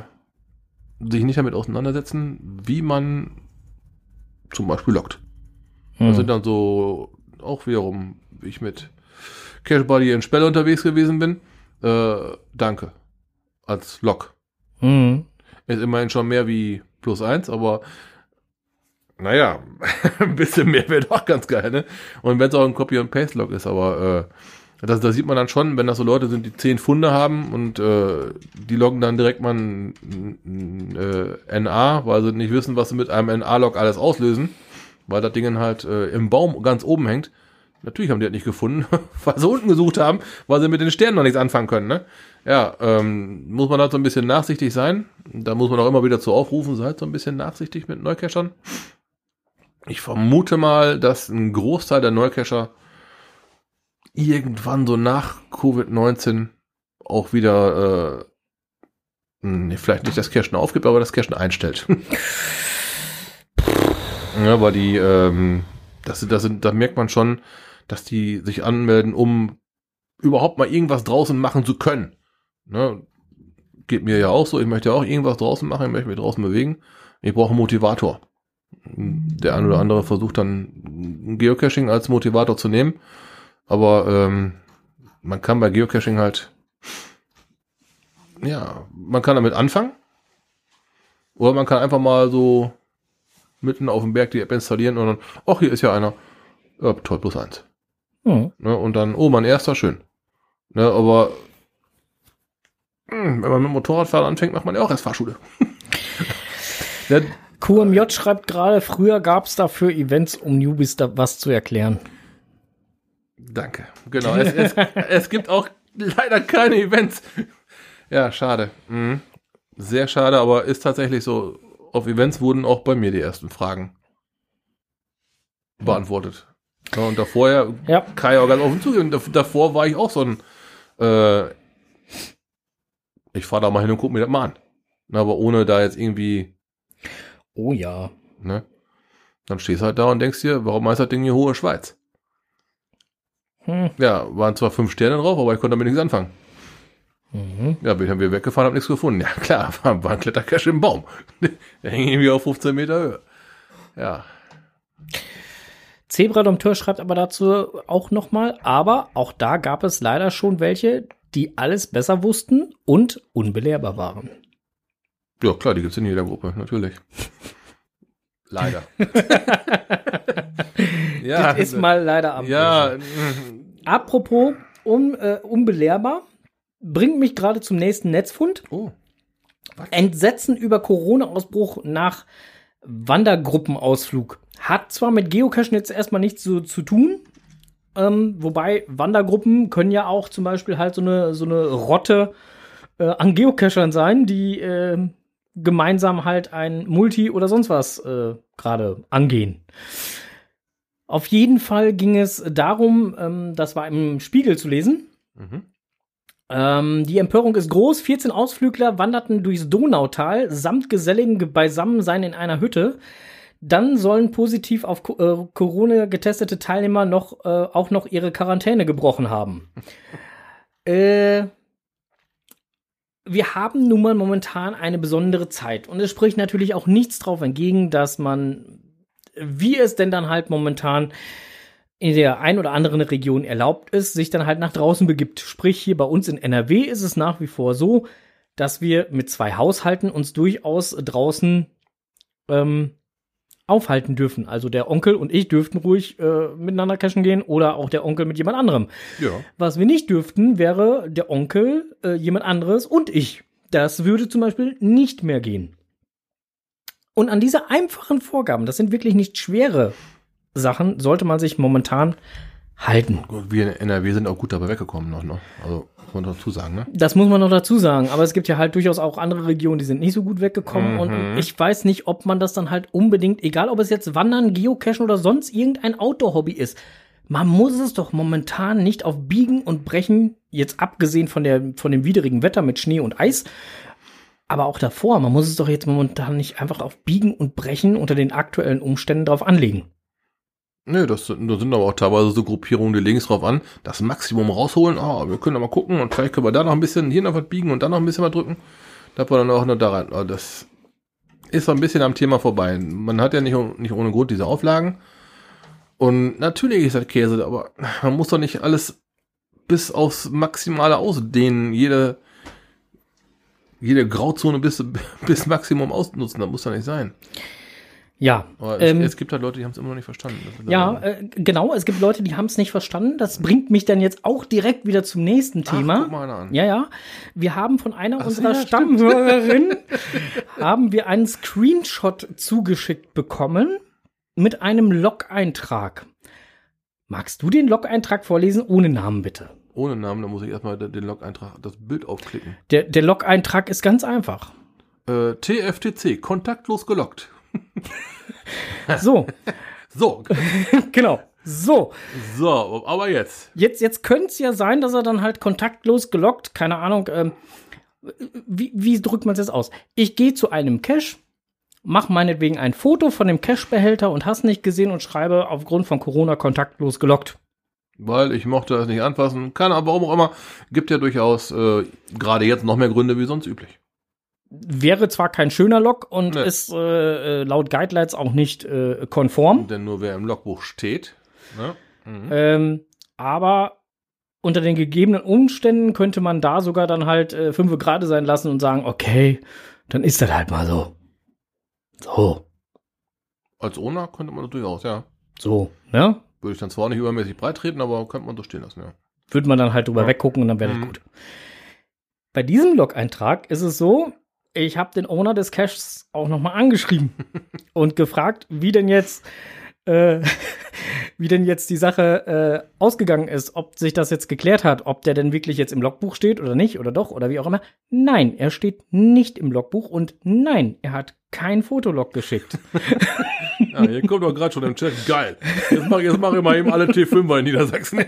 Speaker 2: sich nicht damit auseinandersetzen, wie man zum Beispiel lockt. Hm. Das sind dann so auch wiederum, wie ich mit Cash Buddy in Spelle unterwegs gewesen bin. Äh, danke. Als Log. Hm. Ist immerhin schon mehr wie plus eins, aber naja, ein bisschen mehr wäre doch ganz geil, ne? Und wenn es auch ein Copy-and-Paste-Log ist, aber äh, das, das sieht man dann schon, wenn das so Leute sind, die zehn Funde haben und äh, die loggen dann direkt mal ein, ein, äh, NA, weil sie nicht wissen, was sie mit einem NA-Log alles auslösen weil das Ding halt äh, im Baum ganz oben hängt. Natürlich haben die das nicht gefunden, weil sie unten gesucht haben, weil sie mit den Sternen noch nichts anfangen können. Ne? Ja, ähm, muss man halt so ein bisschen nachsichtig sein. Da muss man auch immer wieder zu aufrufen, seid so ein bisschen nachsichtig mit Neucachern. Ich vermute mal, dass ein Großteil der Neucacher irgendwann so nach Covid-19 auch wieder, äh, nee, vielleicht nicht das Cashen aufgibt, aber das Cashen einstellt. Ja, aber die, ähm, das, das, da merkt man schon, dass die sich anmelden, um überhaupt mal irgendwas draußen machen zu können. Ne? Geht mir ja auch so, ich möchte ja auch irgendwas draußen machen, ich möchte mich draußen bewegen. Ich brauche einen Motivator. Der ein oder andere versucht dann Geocaching als Motivator zu nehmen. Aber ähm, man kann bei Geocaching halt, ja, man kann damit anfangen. Oder man kann einfach mal so mitten auf dem Berg die App installieren und dann, ach, hier ist ja einer. Ja, toll, plus eins. Mhm. Ne, und dann, oh, mein erster, schön. Ne, aber mh, hm, wenn man mit Motorradfahren anfängt, macht man ja auch erst Fahrschule.
Speaker 1: ne, QMJ schreibt gerade, früher gab es dafür Events, um Newbies da was zu erklären.
Speaker 2: Danke. Genau. Es, es, es gibt auch leider keine Events. Ja, schade. Mhm. Sehr schade, aber ist tatsächlich so auf Events wurden auch bei mir die ersten Fragen beantwortet. Ja, und davor ja, ja. kann ich auch ganz offen zugeben, davor war ich auch so ein, äh, ich fahre da mal hin und gucke mir das mal an. Aber ohne da jetzt irgendwie.
Speaker 1: Oh ja.
Speaker 2: Ne? Dann stehst du halt da und denkst dir, warum heißt das Ding hier Hohe Schweiz? Hm. Ja, waren zwar fünf Sterne drauf, aber ich konnte damit nichts anfangen. Mhm. Ja, bin dann wieder weggefahren, habe nichts gefunden. Ja, klar, war, war ein Klettercache im Baum. Der hing irgendwie auf 15 Meter Höhe. Ja.
Speaker 1: Zebra Dompteur schreibt aber dazu auch nochmal, aber auch da gab es leider schon welche, die alles besser wussten und unbelehrbar waren.
Speaker 2: Ja, klar, die gibt es in jeder Gruppe, natürlich. leider.
Speaker 1: ja, das ist mal leider am
Speaker 2: Ja.
Speaker 1: Apropos um, äh, unbelehrbar, bringt mich gerade zum nächsten Netzfund. Oh. Was? Entsetzen über Corona-Ausbruch nach Wandergruppenausflug. Hat zwar mit Geocachen jetzt erstmal nichts zu, zu tun, ähm, wobei Wandergruppen können ja auch zum Beispiel halt so eine, so eine Rotte äh, an Geocachern sein, die äh, gemeinsam halt ein Multi oder sonst was äh, gerade angehen. Auf jeden Fall ging es darum, ähm, das war im Spiegel zu lesen.
Speaker 2: Mhm.
Speaker 1: Ähm, die Empörung ist groß. 14 Ausflügler wanderten durchs Donautal samt geselligen Beisammensein in einer Hütte. Dann sollen positiv auf Co äh, Corona getestete Teilnehmer noch, äh, auch noch ihre Quarantäne gebrochen haben. äh, wir haben nun mal momentan eine besondere Zeit und es spricht natürlich auch nichts darauf entgegen, dass man, wie es denn dann halt momentan in der ein oder anderen Region erlaubt ist, sich dann halt nach draußen begibt. Sprich, hier bei uns in NRW ist es nach wie vor so, dass wir mit zwei Haushalten uns durchaus draußen ähm, aufhalten dürfen. Also der Onkel und ich dürften ruhig äh, miteinander cashen gehen oder auch der Onkel mit jemand anderem.
Speaker 2: Ja.
Speaker 1: Was wir nicht dürften, wäre der Onkel, äh, jemand anderes und ich. Das würde zum Beispiel nicht mehr gehen. Und an diese einfachen Vorgaben, das sind wirklich nicht schwere Sachen, sollte man sich momentan halten.
Speaker 2: Wir in NRW sind auch gut dabei weggekommen noch, ne? Also, muss man dazu sagen, ne?
Speaker 1: Das muss man noch dazu sagen. Aber es gibt ja halt durchaus auch andere Regionen, die sind nicht so gut weggekommen.
Speaker 2: Mhm.
Speaker 1: Und ich weiß nicht, ob man das dann halt unbedingt, egal ob es jetzt Wandern, Geocachen oder sonst irgendein Outdoor-Hobby ist, man muss es doch momentan nicht auf Biegen und Brechen, jetzt abgesehen von, der, von dem widrigen Wetter mit Schnee und Eis, aber auch davor, man muss es doch jetzt momentan nicht einfach auf Biegen und Brechen unter den aktuellen Umständen drauf anlegen.
Speaker 2: Nö, das sind, das sind aber auch teilweise so Gruppierungen, die es drauf an, das Maximum rausholen, ah, wir können da mal gucken und vielleicht können wir da noch ein bisschen, hier noch was biegen und da noch ein bisschen was drücken. Da wir dann auch noch da rein. Ah, Das ist so ein bisschen am Thema vorbei. Man hat ja nicht, nicht ohne Grund diese Auflagen. Und natürlich ist das Käse, aber man muss doch nicht alles bis aufs Maximale ausdehnen. Jede, jede Grauzone bis, bis Maximum ausnutzen. Das muss doch nicht sein.
Speaker 1: Ja,
Speaker 2: Aber es,
Speaker 1: ähm,
Speaker 2: es gibt halt Leute, die haben es immer noch nicht verstanden.
Speaker 1: Ja, äh, genau. Es gibt Leute, die haben es nicht verstanden. Das bringt mich dann jetzt auch direkt wieder zum nächsten
Speaker 2: Ach,
Speaker 1: Thema.
Speaker 2: guck mal an.
Speaker 1: Ja, ja. Wir haben von einer
Speaker 2: Ach,
Speaker 1: unserer
Speaker 2: ja.
Speaker 1: Stammhörerinnen haben wir einen Screenshot zugeschickt bekommen mit einem Log-Eintrag. Magst du den Log-Eintrag vorlesen ohne Namen bitte?
Speaker 2: Ohne Namen, da muss ich erstmal den den Log-Eintrag, das Bild aufklicken.
Speaker 1: Der, der Log-Eintrag ist ganz einfach.
Speaker 2: Äh, TFTC, kontaktlos gelockt.
Speaker 1: So,
Speaker 2: So,
Speaker 1: genau. So,
Speaker 2: so, aber jetzt.
Speaker 1: jetzt, jetzt könnte es ja sein, dass er dann halt kontaktlos gelockt, keine Ahnung, ähm, wie, wie drückt man es jetzt aus? Ich gehe zu einem Cache, mach meinetwegen ein Foto von dem Cache-Behälter und hast nicht gesehen und schreibe aufgrund von Corona kontaktlos gelockt.
Speaker 2: Weil ich mochte das nicht anfassen. Kann aber warum auch immer. Gibt ja durchaus äh, gerade jetzt noch mehr Gründe wie sonst üblich.
Speaker 1: Wäre zwar kein schöner Log und
Speaker 2: Nee.
Speaker 1: ist äh, äh, laut Guidelines auch nicht äh, konform,
Speaker 2: Denn nur wer im Logbuch steht. Ne? Mhm.
Speaker 1: ähm, aber unter den gegebenen Umständen könnte man da sogar dann halt äh, fünf gerade sein lassen und sagen, okay, dann ist das halt mal so. So,
Speaker 2: Als Owner könnte man das durchaus, ja.
Speaker 1: so, ne?
Speaker 2: Würde ich dann zwar nicht übermäßig breit treten, aber könnte man so stehen lassen, ja.
Speaker 1: Würde man dann halt drüber
Speaker 2: Ja.
Speaker 1: weggucken und dann wäre das
Speaker 2: Mhm.
Speaker 1: gut. Bei diesem Log-Eintrag ist es so, ich habe den Owner des Caches auch nochmal angeschrieben und gefragt, wie denn jetzt, äh, wie denn jetzt die Sache äh, ausgegangen ist, ob sich das jetzt geklärt hat, ob der denn wirklich jetzt im Logbuch steht oder nicht oder doch oder wie auch immer. Nein, er steht nicht im Logbuch und nein, er hat kein Fotolog geschickt.
Speaker 2: Ja, hier kommt doch gerade schon im Chat. Geil. Jetzt mach, jetzt mach ich mal eben alle T5er in Niedersachsen.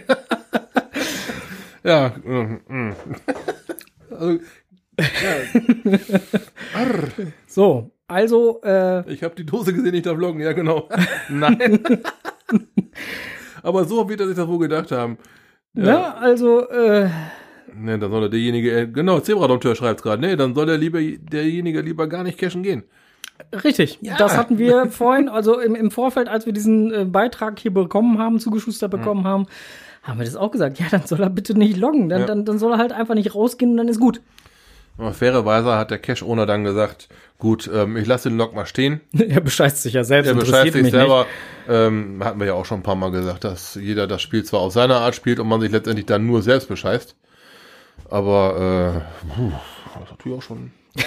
Speaker 2: ja. mm, mm. Also, ja,
Speaker 1: So, also äh,
Speaker 2: ich habe die Dose gesehen, ich darf loggen. Ja, genau. Nein. Aber so wird er sich das wohl gedacht haben.
Speaker 1: ne, also äh,
Speaker 2: Ne, dann soll er derjenige, äh, genau, Zebradompteur schreibt gerade, nee, dann soll der lieber, derjenige lieber gar nicht cashen gehen.
Speaker 1: Richtig, das hatten wir vorhin, also im, im Vorfeld, als wir diesen äh, Beitrag hier bekommen haben, zugeschustert bekommen haben, haben wir das auch gesagt. Ja, dann soll er bitte nicht loggen, dann,
Speaker 2: Ja.
Speaker 1: dann, dann soll er halt einfach nicht rausgehen und dann ist gut.
Speaker 2: Aber fairerweise hat der Cash-Owner dann gesagt, gut, ähm, ich lasse den Log mal stehen.
Speaker 1: er bescheißt sich ja selbst, interessiert
Speaker 2: bescheißt sich
Speaker 1: mich
Speaker 2: selber. Ähm, hatten wir ja auch schon ein paar Mal gesagt, dass jeder das Spiel zwar auf seine Art spielt und man sich letztendlich dann nur selbst bescheißt. Aber äh, puh, das ist natürlich auch schon.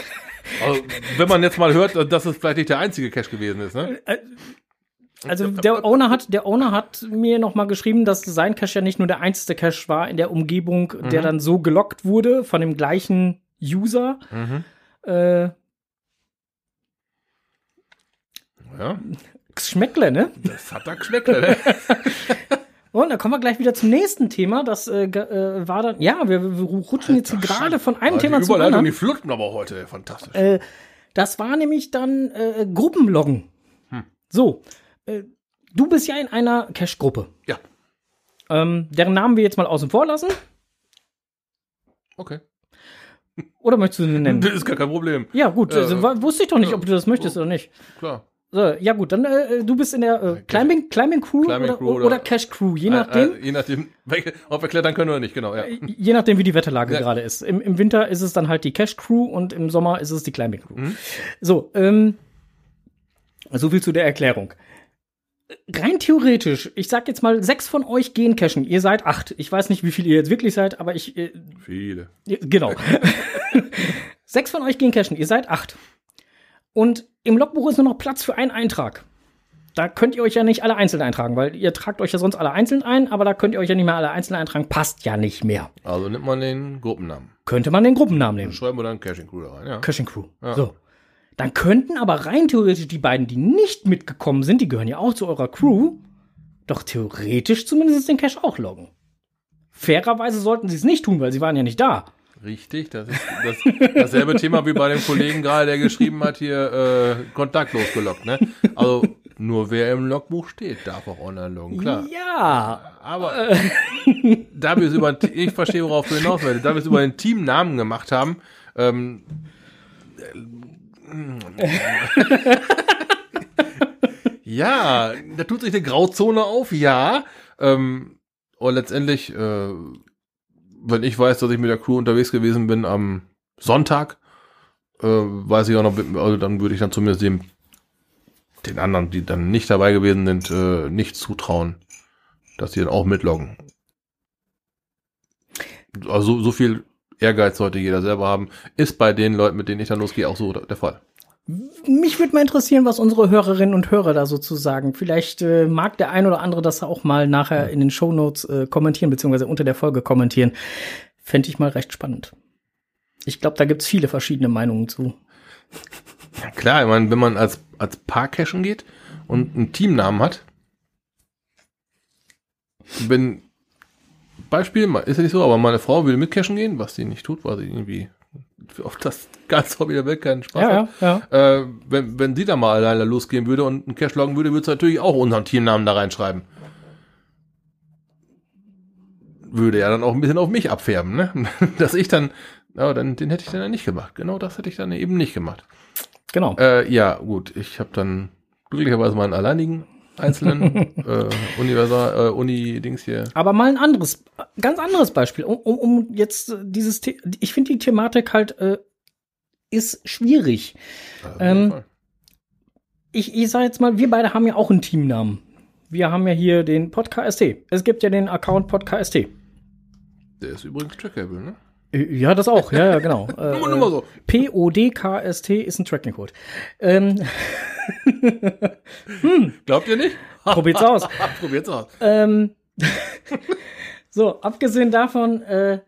Speaker 2: Also, wenn man jetzt mal hört, dass es vielleicht nicht der einzige Cash gewesen ist, ne?
Speaker 1: nicht. Also der Owner hat, der Owner hat mir noch mal geschrieben, dass sein Cache ja nicht nur der einzige Cache war in der Umgebung, der dann so gelockt wurde von dem gleichen User.
Speaker 2: Mhm.
Speaker 1: Äh,
Speaker 2: Ja.
Speaker 1: Geschmäckle, ne?
Speaker 2: Das hat da geschmeckt, ne?
Speaker 1: Und dann kommen wir gleich wieder zum nächsten Thema. Das äh, äh, war dann, ja, wir, wir rutschen jetzt hier gerade von einem Thema zum
Speaker 2: Überleitung, die
Speaker 1: anderen.
Speaker 2: flutten aber heute fantastisch.
Speaker 1: Äh, das war nämlich dann äh, Gruppenloggen.
Speaker 2: Hm.
Speaker 1: So, äh, du bist ja in einer Cache-Gruppe,
Speaker 2: ja,
Speaker 1: ähm, deren Namen wir jetzt mal außen vor lassen.
Speaker 2: okay.
Speaker 1: Oder möchtest du sie nennen?
Speaker 2: Das ist gar kein Problem.
Speaker 1: Ja, gut,
Speaker 2: Äh,
Speaker 1: also, wusste ich doch nicht,
Speaker 2: ja,
Speaker 1: ob du das möchtest oder nicht.
Speaker 2: Klar.
Speaker 1: So, ja gut, dann äh, du bist in der äh, Climbing, Climbing Crew,
Speaker 2: Climbing
Speaker 1: oder,
Speaker 2: Crew
Speaker 1: oder,
Speaker 2: oder-
Speaker 1: Cache Crew, je nachdem.
Speaker 2: Äh, äh, je nachdem, ob wir klettern können oder nicht, genau, ja.
Speaker 1: Je nachdem, wie die Wetterlage
Speaker 2: Ja.
Speaker 1: gerade ist. Im, Im Winter ist es dann halt die Cache Crew und im Sommer ist es die Climbing Crew.
Speaker 2: Mhm.
Speaker 1: So, ähm, so viel zu der Erklärung. Rein theoretisch, ich sag jetzt mal, sechs von euch gehen cashen. Ihr seid acht. Ich weiß nicht, wie viel ihr jetzt wirklich seid, aber ich, äh,
Speaker 2: Viele.
Speaker 1: genau. sechs von euch gehen cashen. Ihr seid acht. Und im Logbuch ist nur noch Platz für einen Eintrag. Da könnt ihr euch ja nicht alle einzeln eintragen, weil ihr tragt euch ja sonst alle einzeln ein, aber da könnt ihr euch ja nicht mehr alle einzeln eintragen. Passt ja nicht mehr.
Speaker 2: Also nimmt man den Gruppennamen.
Speaker 1: könnte man den Gruppennamen nehmen.
Speaker 2: Schreiben wir dann Caching Crew da rein, ja.
Speaker 1: Cushing Crew.
Speaker 2: Ja.
Speaker 1: So. Dann könnten aber rein theoretisch die beiden, die nicht mitgekommen sind, die gehören ja auch zu eurer Crew, doch theoretisch zumindest den Cache auch loggen. Fairerweise sollten sie es nicht tun, weil sie waren ja nicht da.
Speaker 2: Richtig, das ist das, dasselbe Thema wie bei dem Kollegen gerade, der geschrieben hat, hier äh, kontaktlos gelockt, ne? Also nur wer im Logbuch steht, darf auch online loggen, klar.
Speaker 1: Ja.
Speaker 2: Aber da wir es über, ich verstehe, worauf du hinaus willst, da wir es über den Teamnamen gemacht haben, ähm, ja, da tut sich eine Grauzone auf, ja. Ähm, und letztendlich, äh, wenn ich weiß, dass ich mit der Crew unterwegs gewesen bin am Sonntag, äh, weiß ich auch noch, also dann würde ich dann zumindest dem, den anderen, die dann nicht dabei gewesen sind, äh, nicht zutrauen, dass die dann auch mitloggen. Also so, so viel Ehrgeiz sollte jeder selber haben. Ist bei den Leuten, mit denen ich dann losgehe, auch so der Fall.
Speaker 1: Mich würde mal interessieren, was unsere Hörerinnen und Hörer da sozusagen. Vielleicht äh, mag der ein oder andere das auch mal nachher in den Shownotes äh, kommentieren, beziehungsweise unter der Folge kommentieren. Fände ich mal recht spannend. Ich glaube, da gibt's viele verschiedene Meinungen zu.
Speaker 2: Ja, klar, ich meine, wenn man als, als Paar cashen geht und einen Teamnamen hat, wenn, Beispiel, ist ja nicht so, aber meine Frau will mit cashen gehen, was sie nicht tut, weil sie irgendwie auf das ganze Hobby der Welt keinen Spaß
Speaker 1: Ja,
Speaker 2: hat.
Speaker 1: ja, ja.
Speaker 2: Äh, wenn, wenn sie da mal alleine losgehen würde und einen Cash loggen würde, würde sie natürlich auch unseren Teamnamen da reinschreiben. Würde ja dann auch ein bisschen auf mich abfärben, ne? Dass ich dann, aber dann, den hätte ich dann ja nicht gemacht. Genau das hätte ich dann eben nicht gemacht.
Speaker 1: Genau.
Speaker 2: Äh, ja, gut, ich habe dann glücklicherweise meinen alleinigen einzelnen äh, Universal, äh, Uni-Dings hier.
Speaker 1: Aber mal ein anderes, ganz anderes Beispiel, um, um, um jetzt dieses, The ich finde die Thematik halt äh, ist schwierig.
Speaker 2: Äh,
Speaker 1: Ähm. Ich, ich sage jetzt mal, wir beide haben ja auch einen Teamnamen. Wir haben ja hier den Podcast. Es gibt ja den Account Podcast.
Speaker 2: Der ist übrigens trackable, ne?
Speaker 1: Ja, das auch. Ja, ja, genau. Äh,
Speaker 2: Nur, nur so.
Speaker 1: PODKST ist ein Tracking-Code. Ähm,
Speaker 2: Glaubt ihr nicht?
Speaker 1: probiert's aus.
Speaker 2: Probiert's aus.
Speaker 1: Ähm, so, abgesehen davon, äh,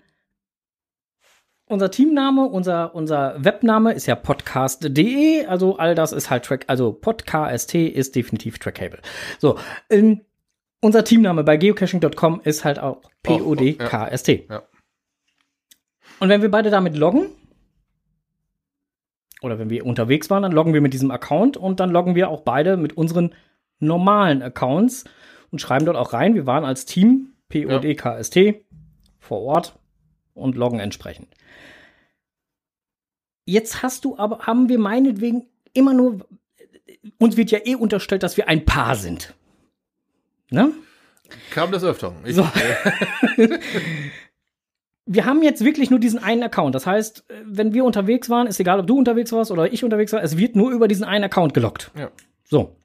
Speaker 1: unser Teamname, unser, unser Webname ist ja podcast.de, also all das ist halt Track, also Podcast ist definitiv trackable. So, ähm, unser Teamname bei geocaching.com ist halt auch PODKST.
Speaker 2: Ja.
Speaker 1: Und wenn wir beide damit loggen, oder wenn wir unterwegs waren, dann loggen wir mit diesem Account und dann loggen wir auch beide mit unseren normalen Accounts und schreiben dort auch rein, wir waren als Team PODKST vor Ort und loggen entsprechend. Jetzt hast du aber, haben wir meinetwegen immer nur, uns wird ja eh unterstellt, dass wir ein Paar sind. Ne?
Speaker 2: Kam des Öfteren. Ich,
Speaker 1: So. wir haben jetzt wirklich nur diesen einen Account. Das heißt, äh, wenn wir unterwegs waren, ist egal, ob du unterwegs warst oder ich unterwegs war, es wird nur über diesen einen Account gelockt.
Speaker 2: Ja.
Speaker 1: So.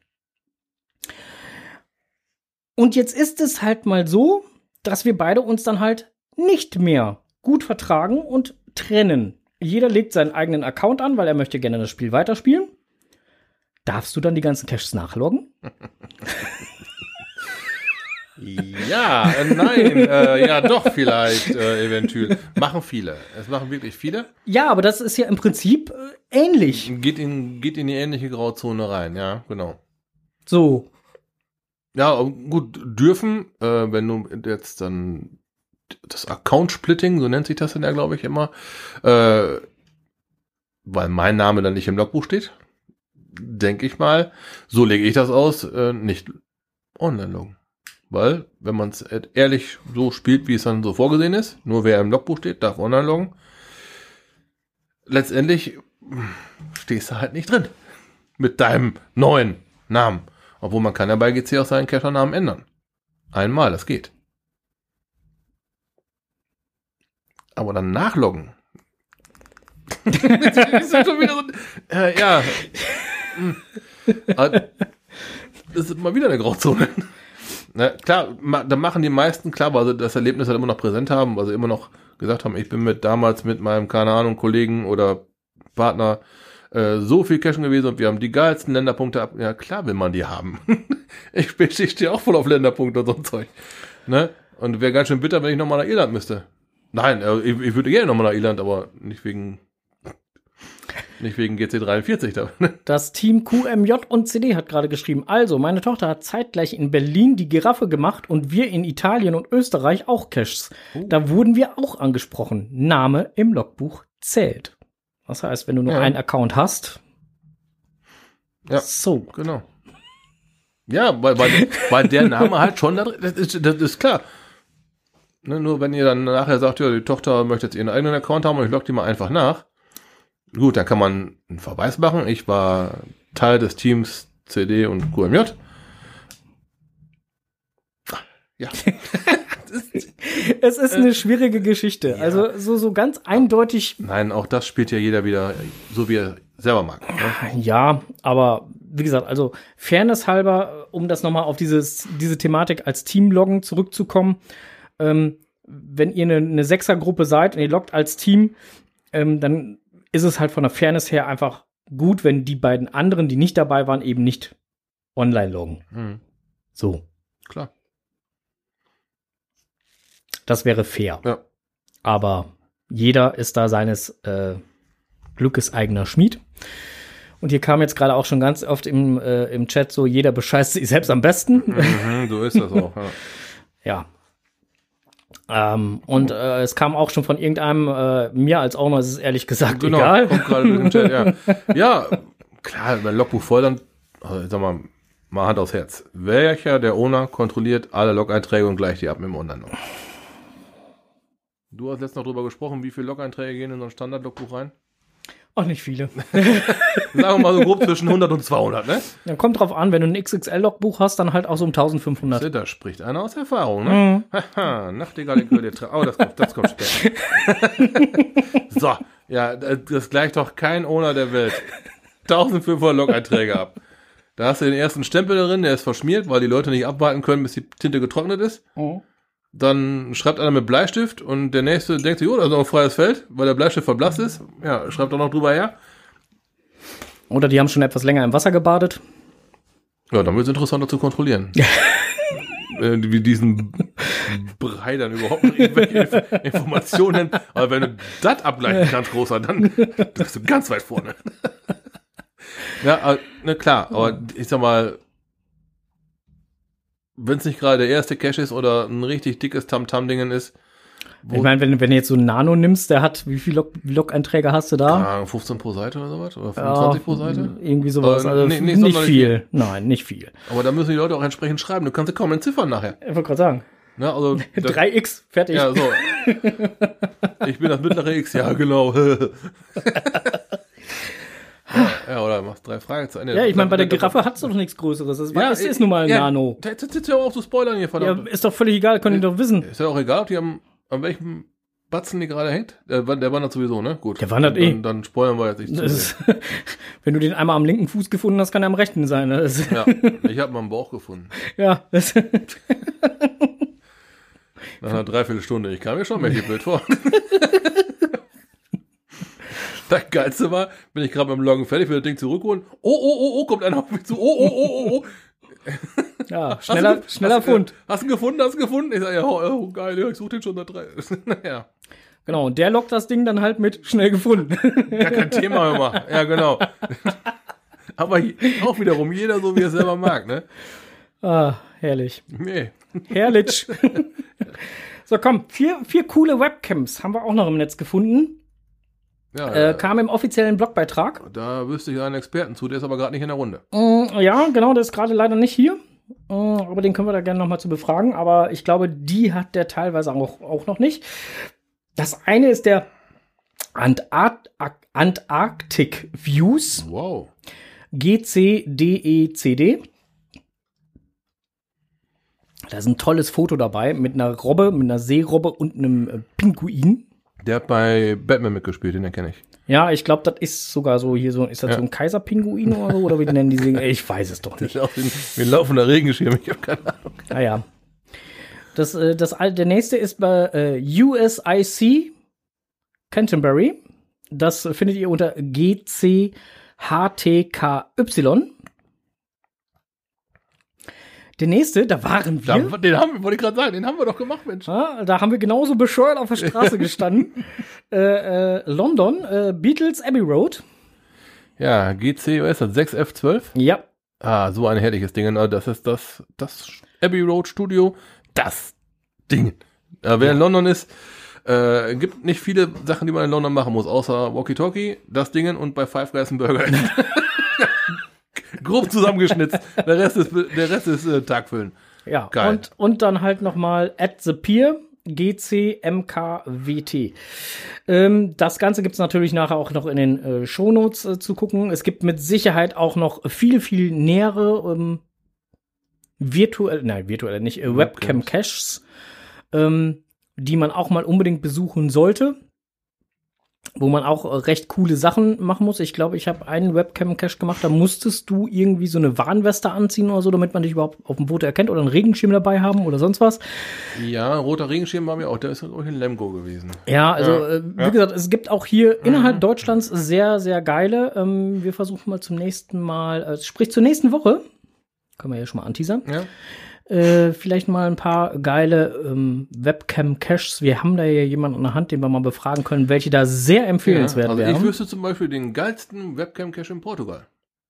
Speaker 1: Und jetzt ist es halt mal so, dass wir beide uns dann halt nicht mehr gut vertragen und trennen. Jeder legt seinen eigenen Account an, weil er möchte gerne das Spiel weiterspielen. Darfst du dann die ganzen Caches nachloggen?
Speaker 2: Ja, äh, nein, äh, ja doch vielleicht äh, eventuell. Machen viele. Es machen wirklich viele.
Speaker 1: Ja, aber das ist ja im Prinzip äh, ähnlich.
Speaker 2: Geht in, geht in die ähnliche Grauzone rein, ja, genau.
Speaker 1: So.
Speaker 2: Ja, gut, dürfen, äh, wenn du jetzt dann das Account-Splitting, so nennt sich das dann ja, glaube ich, immer, äh, weil mein Name dann nicht im Logbuch steht, denke ich mal, so lege ich das aus, äh, nicht online loggen. Weil, wenn man es ehrlich so spielt, wie es dann so vorgesehen ist, nur wer im Logbuch steht, darf online loggen. Letztendlich stehst du halt nicht drin. Mit deinem neuen Namen. Obwohl man kann ja bei GC auch seinen Cacher-Namen ändern. Einmal, das geht. Aber dann nachloggen. so, äh, ja. Hm. Aber Das ist mal wieder eine Grauzone. Na, klar, ma, da machen die meisten, klar, weil sie das Erlebnis halt immer noch präsent haben, weil sie immer noch gesagt haben, ich bin mit damals mit meinem, keine Ahnung, Kollegen oder Partner äh, so viel cashen gewesen und wir haben die geilsten Länderpunkte ab. Ja, klar will man die haben. ich, ich stehe auch voll auf Länderpunkte und so ein Zeug. Ne? Und wäre ganz schön bitter, wenn ich nochmal nach Irland müsste. Nein, äh, ich, ich würde gerne nochmal nach Irland, aber nicht wegen nicht wegen GC43 da.
Speaker 1: Das Team QMJ und CD hat gerade geschrieben. Also, meine Tochter hat zeitgleich in Berlin die Giraffe gemacht und wir in Italien und Österreich auch Caches.
Speaker 2: Oh.
Speaker 1: Da wurden wir auch angesprochen. Name im Logbuch zählt. Das heißt, wenn du nur
Speaker 2: Ja.
Speaker 1: einen Account hast.
Speaker 2: Ja.
Speaker 1: So.
Speaker 2: Genau. Ja, weil, weil, weil der Name halt schon da drin, das ist, das ist klar. Ne, nur wenn ihr dann nachher sagt, ja, die Tochter möchte jetzt ihren eigenen Account haben und ich log die mal einfach nach. Gut, dann kann man einen Verweis machen. Ich war Teil des Teams CD und QMJ. Ja.
Speaker 1: Es ist eine schwierige Geschichte. Also, so, so ganz eindeutig
Speaker 2: Nein, auch das spielt ja jeder wieder so, wie er selber mag. Ne?
Speaker 1: Ja, aber wie gesagt, also Fairness halber, um das nochmal auf dieses, diese Thematik als Teamloggen zurückzukommen, ähm, wenn ihr eine, eine Sechsergruppe seid und ihr loggt als Team, ähm, dann ist es halt von der Fairness her einfach gut, wenn die beiden anderen, die nicht dabei waren, eben nicht online loggen.
Speaker 2: Hm,
Speaker 1: So,
Speaker 2: klar.
Speaker 1: das wäre fair.
Speaker 2: Ja.
Speaker 1: Aber jeder ist da seines äh, Glückes eigener Schmied. Und hier kam jetzt gerade auch schon ganz oft im, äh, im Chat so, jeder bescheißt sich selbst am besten.
Speaker 2: Mhm, so ist das auch. Ja.
Speaker 1: Ja. Ähm, und äh, es kam auch schon von irgendeinem, äh, mir als Owner ist es ehrlich gesagt
Speaker 2: Genau,
Speaker 1: egal.
Speaker 2: kommt gerade Chat, ja. Ja, klar, mein Logbuch voll, dann, also ich sag mal, mal Hand aufs Herz. Welcher der Owner kontrolliert alle Log-Einträge und gleicht die ab mit dem Online-Log? Du hast letztens noch drüber gesprochen, wie viele Log-Einträge gehen in so ein Standard-Logbuch rein?
Speaker 1: Auch nicht viele.
Speaker 2: Sagen wir mal so grob zwischen 100 und 200, ne?
Speaker 1: Dann kommt drauf an, wenn du ein XXL-Logbuch hast, dann halt auch so um 1500.
Speaker 2: Da spricht einer aus Erfahrung,
Speaker 1: Mhm.
Speaker 2: ne? Haha, Nachtigall in Köln. Oh, das kommt, das kommt später. so, ja, das gleicht doch kein Owner der Welt. 1500 Log-Einträge ab. Da hast du den ersten Stempel drin, der ist verschmiert, weil die Leute nicht abwarten können, bis die Tinte getrocknet ist.
Speaker 1: Mhm.
Speaker 2: Dann schreibt einer mit Bleistift und der nächste denkt sich, oh, da ist noch ein freies Feld, weil der Bleistift verblasst ist. Ja, schreibt auch noch drüber her.
Speaker 1: Oder die haben schon etwas länger im Wasser gebadet.
Speaker 2: Ja, dann wird es interessanter zu kontrollieren. äh, wie diesen Brei dann überhaupt noch irgendwelche Inf Informationen. Aber wenn du das abgleichen kannst, großer, dann bist du ganz weit vorne. ja, aber, na klar, aber ich sag mal, wenn es nicht gerade der erste Cache ist oder ein richtig dickes Tamtam-Dingen ist,
Speaker 1: Ich meine, wenn, wenn du jetzt so einen Nano nimmst, der hat, wie viele Log- Log-Einträge hast du da?
Speaker 2: Ahnung, 15 pro Seite oder sowas? Oder 25 pro Seite?
Speaker 1: Irgendwie sowas.
Speaker 2: Äh,
Speaker 1: Also
Speaker 2: nee, nee,
Speaker 1: nicht
Speaker 2: sonderlich
Speaker 1: viel. Nein, nicht viel.
Speaker 2: Aber da müssen die Leute auch entsprechend schreiben. Du kannst sie kaum entziffern nachher.
Speaker 1: Ich wollte gerade sagen.
Speaker 2: Ne? Also, das-
Speaker 1: 3x, fertig.
Speaker 2: Ja, so. Ich bin das mittlere X, ja, genau. ja, oder machst drei Fragezeichen.
Speaker 1: Ja, ich meine, bei der Giraffe hat's doch nichts Größeres. Es, war, es ist nun mal ein
Speaker 2: ja,
Speaker 1: Nano.
Speaker 2: Jetzt jetzt jetzt hör auch zu spoilern hier,
Speaker 1: Ja,
Speaker 2: verdammt.
Speaker 1: ist doch völlig egal, können die doch wissen.
Speaker 2: ist ja auch egal, ob die am, an welchem Batzen die gerade hängt. Der, der wandert sowieso, ne? Gut.
Speaker 1: Der wandert eh.
Speaker 2: Dann, dann spoilern wir jetzt nicht zu.
Speaker 1: Das ist, wenn du den einmal am linken Fuß gefunden hast, kann er am rechten sein. Das ist,
Speaker 2: Ja, ich habe mal einen Bauch gefunden.
Speaker 1: ja, das,
Speaker 2: Nach einer Dreiviertelstunde. Ich kam mir schon mächtig blöd vor. Das Geilste war, bin ich gerade beim Loggen fertig, will das Ding zurückholen. Oh, oh, oh, oh, kommt einer auf mich zu. Oh, oh, oh, oh, oh.
Speaker 1: ja,
Speaker 2: Hast
Speaker 1: schneller,
Speaker 2: du, ge-
Speaker 1: schneller
Speaker 2: hast,
Speaker 1: Fund.
Speaker 2: Du, hast du ihn gefunden? Hast du ihn gefunden? Ich sage, ja, oh, oh, geil, ja, ich suche den schon seit drei. naja,
Speaker 1: Genau, und der lockt das Ding dann halt mit schnell gefunden.
Speaker 2: gar kein Thema immer. Ja, genau. Aber auch wiederum jeder so, wie er es selber mag, ne?
Speaker 1: Ah, herrlich.
Speaker 2: Nee.
Speaker 1: Herrlich. so, komm, vier, vier coole Webcams haben wir auch noch im Netz gefunden.
Speaker 2: Ja,
Speaker 1: Äh, kam im offiziellen Blogbeitrag.
Speaker 2: da wüsste ich einen Experten zu, der ist aber gerade nicht in der Runde.
Speaker 1: Mm, ja, genau, der ist gerade leider nicht hier. Mm, aber den können wir da gerne nochmal zu befragen. Aber ich glaube, die hat der teilweise auch, auch noch nicht. Das eine ist der Antart Antarctic Views
Speaker 2: Wow.
Speaker 1: GCDECD. Da ist ein tolles Foto dabei mit einer Robbe, mit einer Seerobbe und einem äh, Pinguin.
Speaker 2: Der hat bei Batman mitgespielt, den erkenne ich.
Speaker 1: Ja, ich glaube, das ist sogar so hier so, ist das
Speaker 2: Ja.
Speaker 1: so ein Kaiserpinguin oder so? Oder wie nennen die sie? Ich weiß es doch nicht.
Speaker 2: Wie ein laufender Regenschirm, ich habe keine Ahnung.
Speaker 1: Naja. Das, äh, das, der nächste ist bei äh, USIC Canterbury. Das findet ihr unter GCHTKY. Der nächste, da waren wir.
Speaker 2: Da, den haben wir, wollte ich gerade sagen, den haben wir doch gemacht, Mensch.
Speaker 1: Ja, da haben wir genauso bescheuert auf der Straße gestanden. äh, äh, London, äh, Beatles Abbey Road.
Speaker 2: Ja, GC, was ist das, 6F12?
Speaker 1: Ja,
Speaker 2: Ah, so ein herrliches Ding. Ah, Das ist das, das Abbey Road Studio. Das Ding. Äh, wer in London ist, äh, gibt nicht viele Sachen, die man in London machen muss, außer Walkie-Talkie, das Ding und bei Five Guys Burger. Grob zusammengeschnitzt. Der Rest ist, der Rest ist äh, Tagfüllen.
Speaker 1: Ja,
Speaker 2: Geil.
Speaker 1: Und, und dann halt noch mal at the Pier, GCMKWT. Ähm, das Ganze gibt's natürlich nachher auch noch in den äh, Shownotes äh, zu gucken. Es gibt mit Sicherheit auch noch viel, viel nähere ähm, virtuell, nein, virtuelle nicht, äh, Webcam-Caches, ähm, die man auch mal unbedingt besuchen sollte. Wo man auch äh, recht coole Sachen machen muss. Ich glaube, ich habe einen Webcam-Cache gemacht, da musstest du irgendwie so eine Warnweste anziehen oder so, damit man dich überhaupt auf dem Foto erkennt oder einen Regenschirm dabei haben oder sonst was.
Speaker 2: Ja, roter Regenschirm war mir auch, der ist auch in Lemgo gewesen.
Speaker 1: Ja, also
Speaker 2: Ja,
Speaker 1: äh, wie
Speaker 2: ja.
Speaker 1: gesagt, es gibt auch hier innerhalb Deutschlands sehr, sehr geile. Ähm, wir versuchen mal zum nächsten Mal, äh, sprich zur nächsten Woche, können wir ja schon mal anteasern,
Speaker 2: Ja.
Speaker 1: Äh, vielleicht mal ein paar geile ähm, Webcam-Caches. Wir haben da ja jemanden an der Hand, den wir mal befragen können, welche da sehr empfehlenswert
Speaker 2: also ich
Speaker 1: wären.
Speaker 2: wüsste zum Beispiel den geilsten Webcam-Cache in Portugal.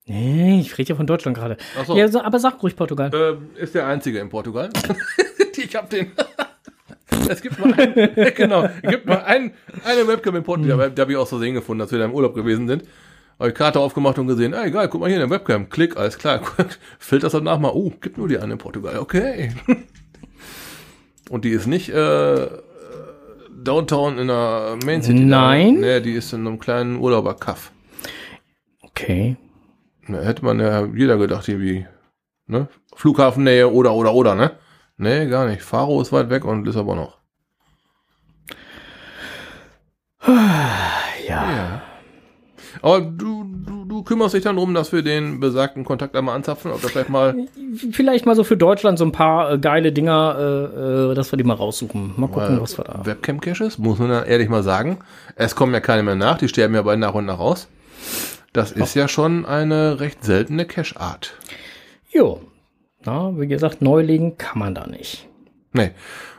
Speaker 1: Nee, ich rede ja von Deutschland gerade.
Speaker 2: So.
Speaker 1: Ja, so, aber sag ruhig Portugal.
Speaker 2: Ähm, ist der einzige in Portugal. ich hab den. es gibt mal einen, genau, es gibt mal einen, eine Webcam in Portugal, da habe ich auch so sehen gefunden, als wir da im Urlaub gewesen sind. Habe ich Karte aufgemacht und gesehen, ey, geil, guck mal hier eine Webcam, klick, alles klar. Filter das danach mal, oh, gibt nur die eine in Portugal, okay. und die ist nicht äh, Downtown in der Main City.
Speaker 1: Nein.
Speaker 2: Nee, die ist in einem kleinen Urlauberkaff.
Speaker 1: Okay.
Speaker 2: Da hätte man ja jeder gedacht, irgendwie, ne? Flughafennähe oder, oder, oder, ne? Nee, gar nicht. Faro ist weit weg und Lissabon noch.
Speaker 1: Ja.
Speaker 2: Ja. Aber du, du, du kümmerst dich dann drum, dass wir den besagten Kontakt einmal anzapfen, ob da vielleicht mal,
Speaker 1: Vielleicht mal so für Deutschland so ein paar äh, geile Dinger, äh, äh, dass wir die mal raussuchen. Mal gucken, was wir da.
Speaker 2: Webcam-Caches, muss man dann ehrlich mal sagen. Es kommen ja keine mehr nach, die sterben ja bald nach und nach aus. Das ist ja schon eine recht seltene Cache-Art.
Speaker 1: Jo. Na, wie gesagt, neu legen kann man da nicht.
Speaker 2: Nee.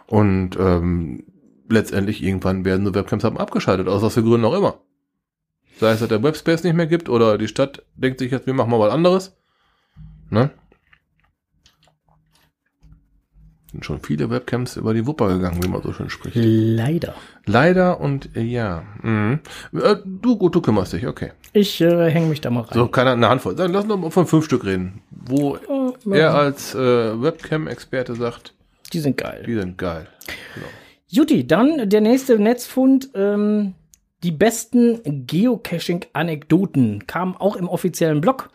Speaker 2: Und ähm, letztendlich irgendwann werden so Webcams haben abgeschaltet, aus was für Gründen auch immer. Sei es, dass der Webspace nicht mehr gibt oder die Stadt denkt sich jetzt, wir machen mal was anderes. Ne? Sind schon viele Webcams über die Wupper gegangen, wie man so schön spricht.
Speaker 1: Leider.
Speaker 2: Leider und äh, ja. Mhm. Äh, du, gut, du kümmerst dich, okay.
Speaker 1: Ich äh, hänge mich da mal rein.
Speaker 2: So, keiner eine Handvoll. Dann lass uns mal von fünf Stück reden. Wo
Speaker 1: Äh,
Speaker 2: er als äh, Webcam-Experte sagt,
Speaker 1: die sind geil.
Speaker 2: die sind geil.
Speaker 1: Juti, dann der nächste Netzfund. Ähm, die besten Geocaching-Anekdoten kamen auch im offiziellen Blog.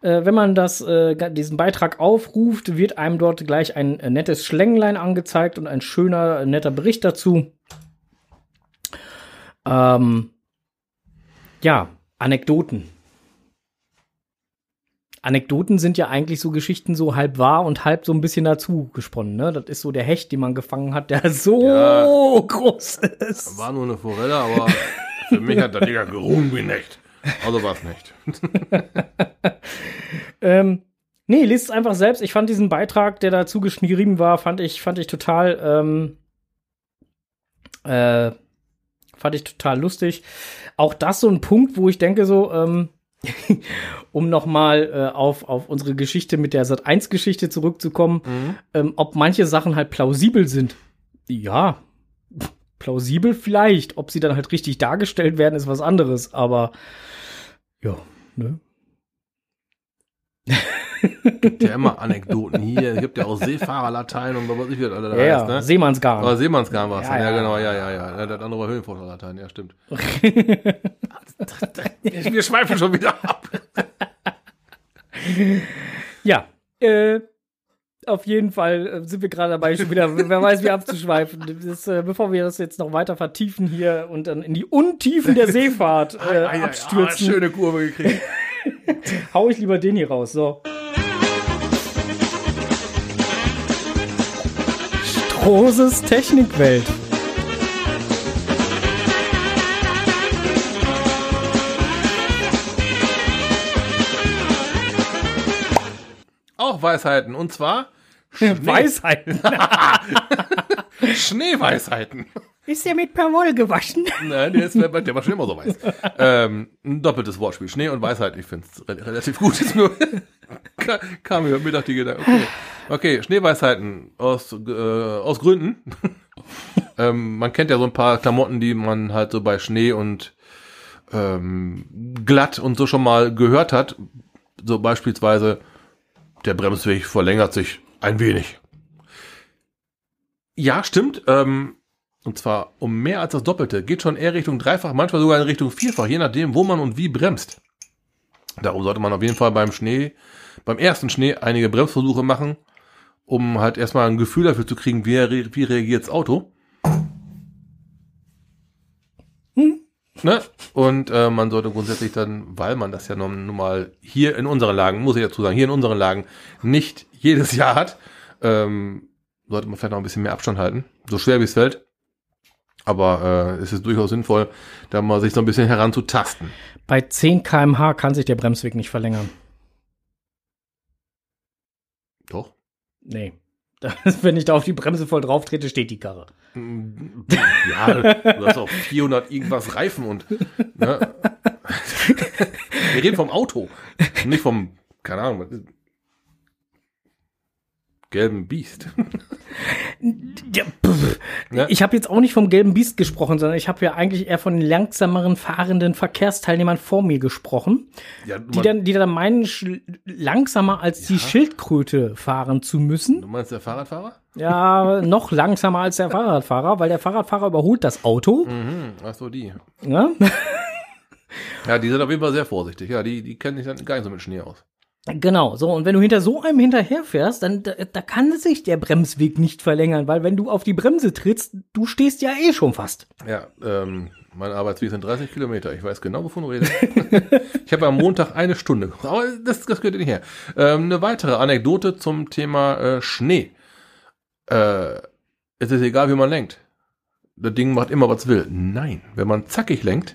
Speaker 1: Äh, wenn man das, äh, diesen Beitrag aufruft, wird einem dort gleich ein äh, nettes Schlänglein angezeigt und ein schöner, netter Bericht dazu. Ähm, ja, Anekdoten. Anekdoten sind ja eigentlich so Geschichten so halb wahr und halb so ein bisschen dazu gesponnen. Ne? Das ist so der Hecht, den man gefangen hat, der so
Speaker 2: Ja.
Speaker 1: groß ist.
Speaker 2: War nur eine Forelle, aber für mich hat der Digga gerungen wie nicht. Also war es nicht.
Speaker 1: Ähm, nee, lest es einfach selbst. Ich fand diesen Beitrag, der dazu geschrieben war, fand ich, fand ich total, ähm, äh, fand ich total lustig. Auch das so ein Punkt, wo ich denke so, ähm, um nochmal äh, auf, auf unsere Geschichte mit der Sat1-Geschichte zurückzukommen, ähm, ob manche Sachen halt plausibel sind. Ja, plausibel vielleicht. Ob sie dann halt richtig dargestellt werden, ist was anderes. Aber ja, ne?
Speaker 2: Gibt ja immer Anekdoten hier. Es gibt ja auch Seefahrerlatein und was ich, was alle da
Speaker 1: Ja,
Speaker 2: heißt, ne?
Speaker 1: Seemannsgarn.
Speaker 2: Aber Seemannsgarn war es.
Speaker 1: Ja,
Speaker 2: Ja, ja, genau, ja, ja, ja. Das andere war Höhenforscherlatein, ja, stimmt. Wir schweifen schon wieder ab.
Speaker 1: Ja, äh, auf jeden Fall äh, sind wir gerade dabei, schon wieder, wer weiß, wie abzuschweifen. Das, äh, bevor wir das jetzt noch weiter vertiefen hier und dann in die Untiefen der Seefahrt äh,
Speaker 2: Ei, ei, ei,
Speaker 1: abstürzen,
Speaker 2: ah, schöne Kurve gekriegt.
Speaker 1: hau ich lieber den hier raus. So. Strohses Technikwelt.
Speaker 2: Auch Weisheiten. Und zwar.
Speaker 1: Weisheiten.
Speaker 2: Schneeweisheiten.
Speaker 1: Ist der mit Perwoll gewaschen?
Speaker 2: Nein, der, ist, der war schon immer so weiß. ähm, ein doppeltes Wortspiel. Schnee und Weisheit. Ich finde es re relativ gut. Ist nur ka- kam mir am Mittag die Gedanke. Okay, okay Schneeweisheiten aus, äh, aus Gründen. ähm, man kennt ja so ein paar Klamotten, die man halt so bei Schnee und ähm, glatt und so schon mal gehört hat. So beispielsweise der Bremsweg verlängert sich ein wenig. Ja, stimmt. Ähm, und zwar um mehr als das Doppelte. Geht schon eher Richtung Dreifach, manchmal sogar in Richtung Vierfach, je nachdem, wo man und wie bremst. Darum sollte man auf jeden Fall beim Schnee, beim ersten Schnee einige Bremsversuche machen, um halt erstmal ein Gefühl dafür zu kriegen, wie, wie reagiert das Auto. Ne? Und äh, man sollte grundsätzlich dann, weil man das ja nun nun mal hier in unseren Lagen, muss ich dazu sagen, hier in unseren Lagen nicht jedes Jahr hat, ähm, sollte man vielleicht noch ein bisschen mehr Abstand halten. So schwer wie es fällt. Aber äh, es ist durchaus sinnvoll, da mal sich so ein bisschen heranzutasten.
Speaker 1: Bei 10 km/h kann sich der Bremsweg nicht verlängern.
Speaker 2: Doch.
Speaker 1: Nee. Wenn ich da auf die Bremse voll drauf trete, steht die Karre.
Speaker 2: Ja, du hast auch 400 irgendwas Reifen und. Ne? Wir reden vom Auto, nicht vom, keine Ahnung, gelben Biest.
Speaker 1: Ja.
Speaker 2: Ja.
Speaker 1: Ich habe jetzt auch nicht vom gelben Biest gesprochen, sondern ich habe ja eigentlich eher von den langsameren fahrenden Verkehrsteilnehmern vor mir gesprochen,
Speaker 2: Ja,
Speaker 1: die dann, die dann meinen, langsamer als die Schildkröte fahren zu müssen.
Speaker 2: du meinst der Fahrradfahrer?
Speaker 1: Ja, noch langsamer als der Fahrradfahrer, weil der Fahrradfahrer überholt das Auto.
Speaker 2: Mhm, ach so, die.
Speaker 1: Ne?
Speaker 2: Ja, die sind auf jeden Fall sehr vorsichtig. Ja, die, die kennen sich dann gar nicht so mit Schnee aus.
Speaker 1: Genau, so, und wenn du hinter so einem hinterherfährst, dann da, da kann sich der Bremsweg nicht verlängern, weil wenn du auf die Bremse trittst, du stehst ja eh schon fast.
Speaker 2: Ja, ähm, mein Arbeitsweg sind 30 Kilometer. Ich weiß genau, wovon du redest. ich habe am Montag eine Stunde. Aber das, das gehört nicht her. Ähm, eine weitere Anekdote zum Thema äh, Schnee. Äh, es ist egal, wie man lenkt. Das Ding macht immer, was es will. Nein, wenn man zackig lenkt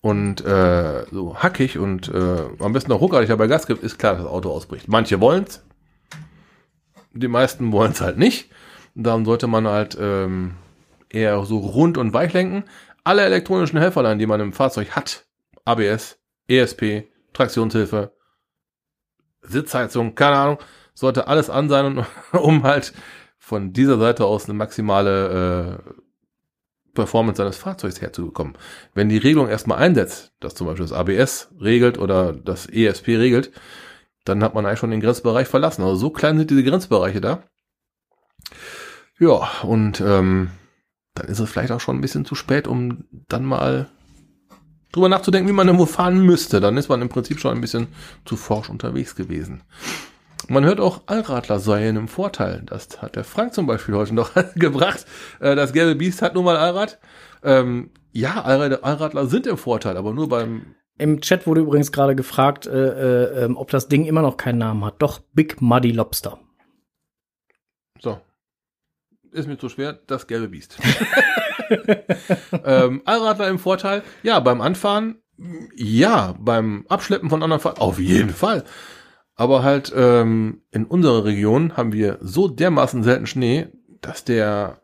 Speaker 2: und äh, so hackig und äh, am besten auch ruckartig dabei Gas gibt, ist klar, dass das Auto ausbricht. Manche wollen's, die meisten wollen's halt nicht. Darum sollte man halt ähm, eher so rund und weich lenken. Alle elektronischen Helferlein, die man im Fahrzeug hat, ABS, ESP, Traktionshilfe, Sitzheizung, keine Ahnung, sollte alles an sein, um halt von dieser Seite aus eine maximale äh, Performance seines Fahrzeugs herzubekommen. Wenn die Regelung erstmal einsetzt, dass zum Beispiel das ABS regelt oder das ESP regelt, dann hat man eigentlich schon den Grenzbereich verlassen. Also so klein sind diese Grenzbereiche da. Ja, und ähm, dann ist es vielleicht auch schon ein bisschen zu spät, um dann mal drüber nachzudenken, wie man irgendwo fahren müsste. Dann ist man im Prinzip schon ein bisschen zu forsch unterwegs gewesen. Man hört auch Allradler seien im Vorteil. Das hat der Frank zum Beispiel heute noch gebracht. Äh, Das gelbe Biest hat nun mal Allrad. Ähm, ja, Allrad- Allradler sind im Vorteil, aber nur beim
Speaker 1: Im Chat wurde übrigens gerade gefragt, äh, äh, ähm, ob das Ding immer noch keinen Namen hat. Doch, Big Muddy Lobster.
Speaker 2: So. Ist mir zu schwer, das gelbe Biest. ähm, Allradler im Vorteil, ja, beim Anfahren, ja, beim Abschleppen von anderen Fahrern, auf jeden Fall. Aber halt ähm, in unserer Region haben wir so dermaßen selten Schnee, dass der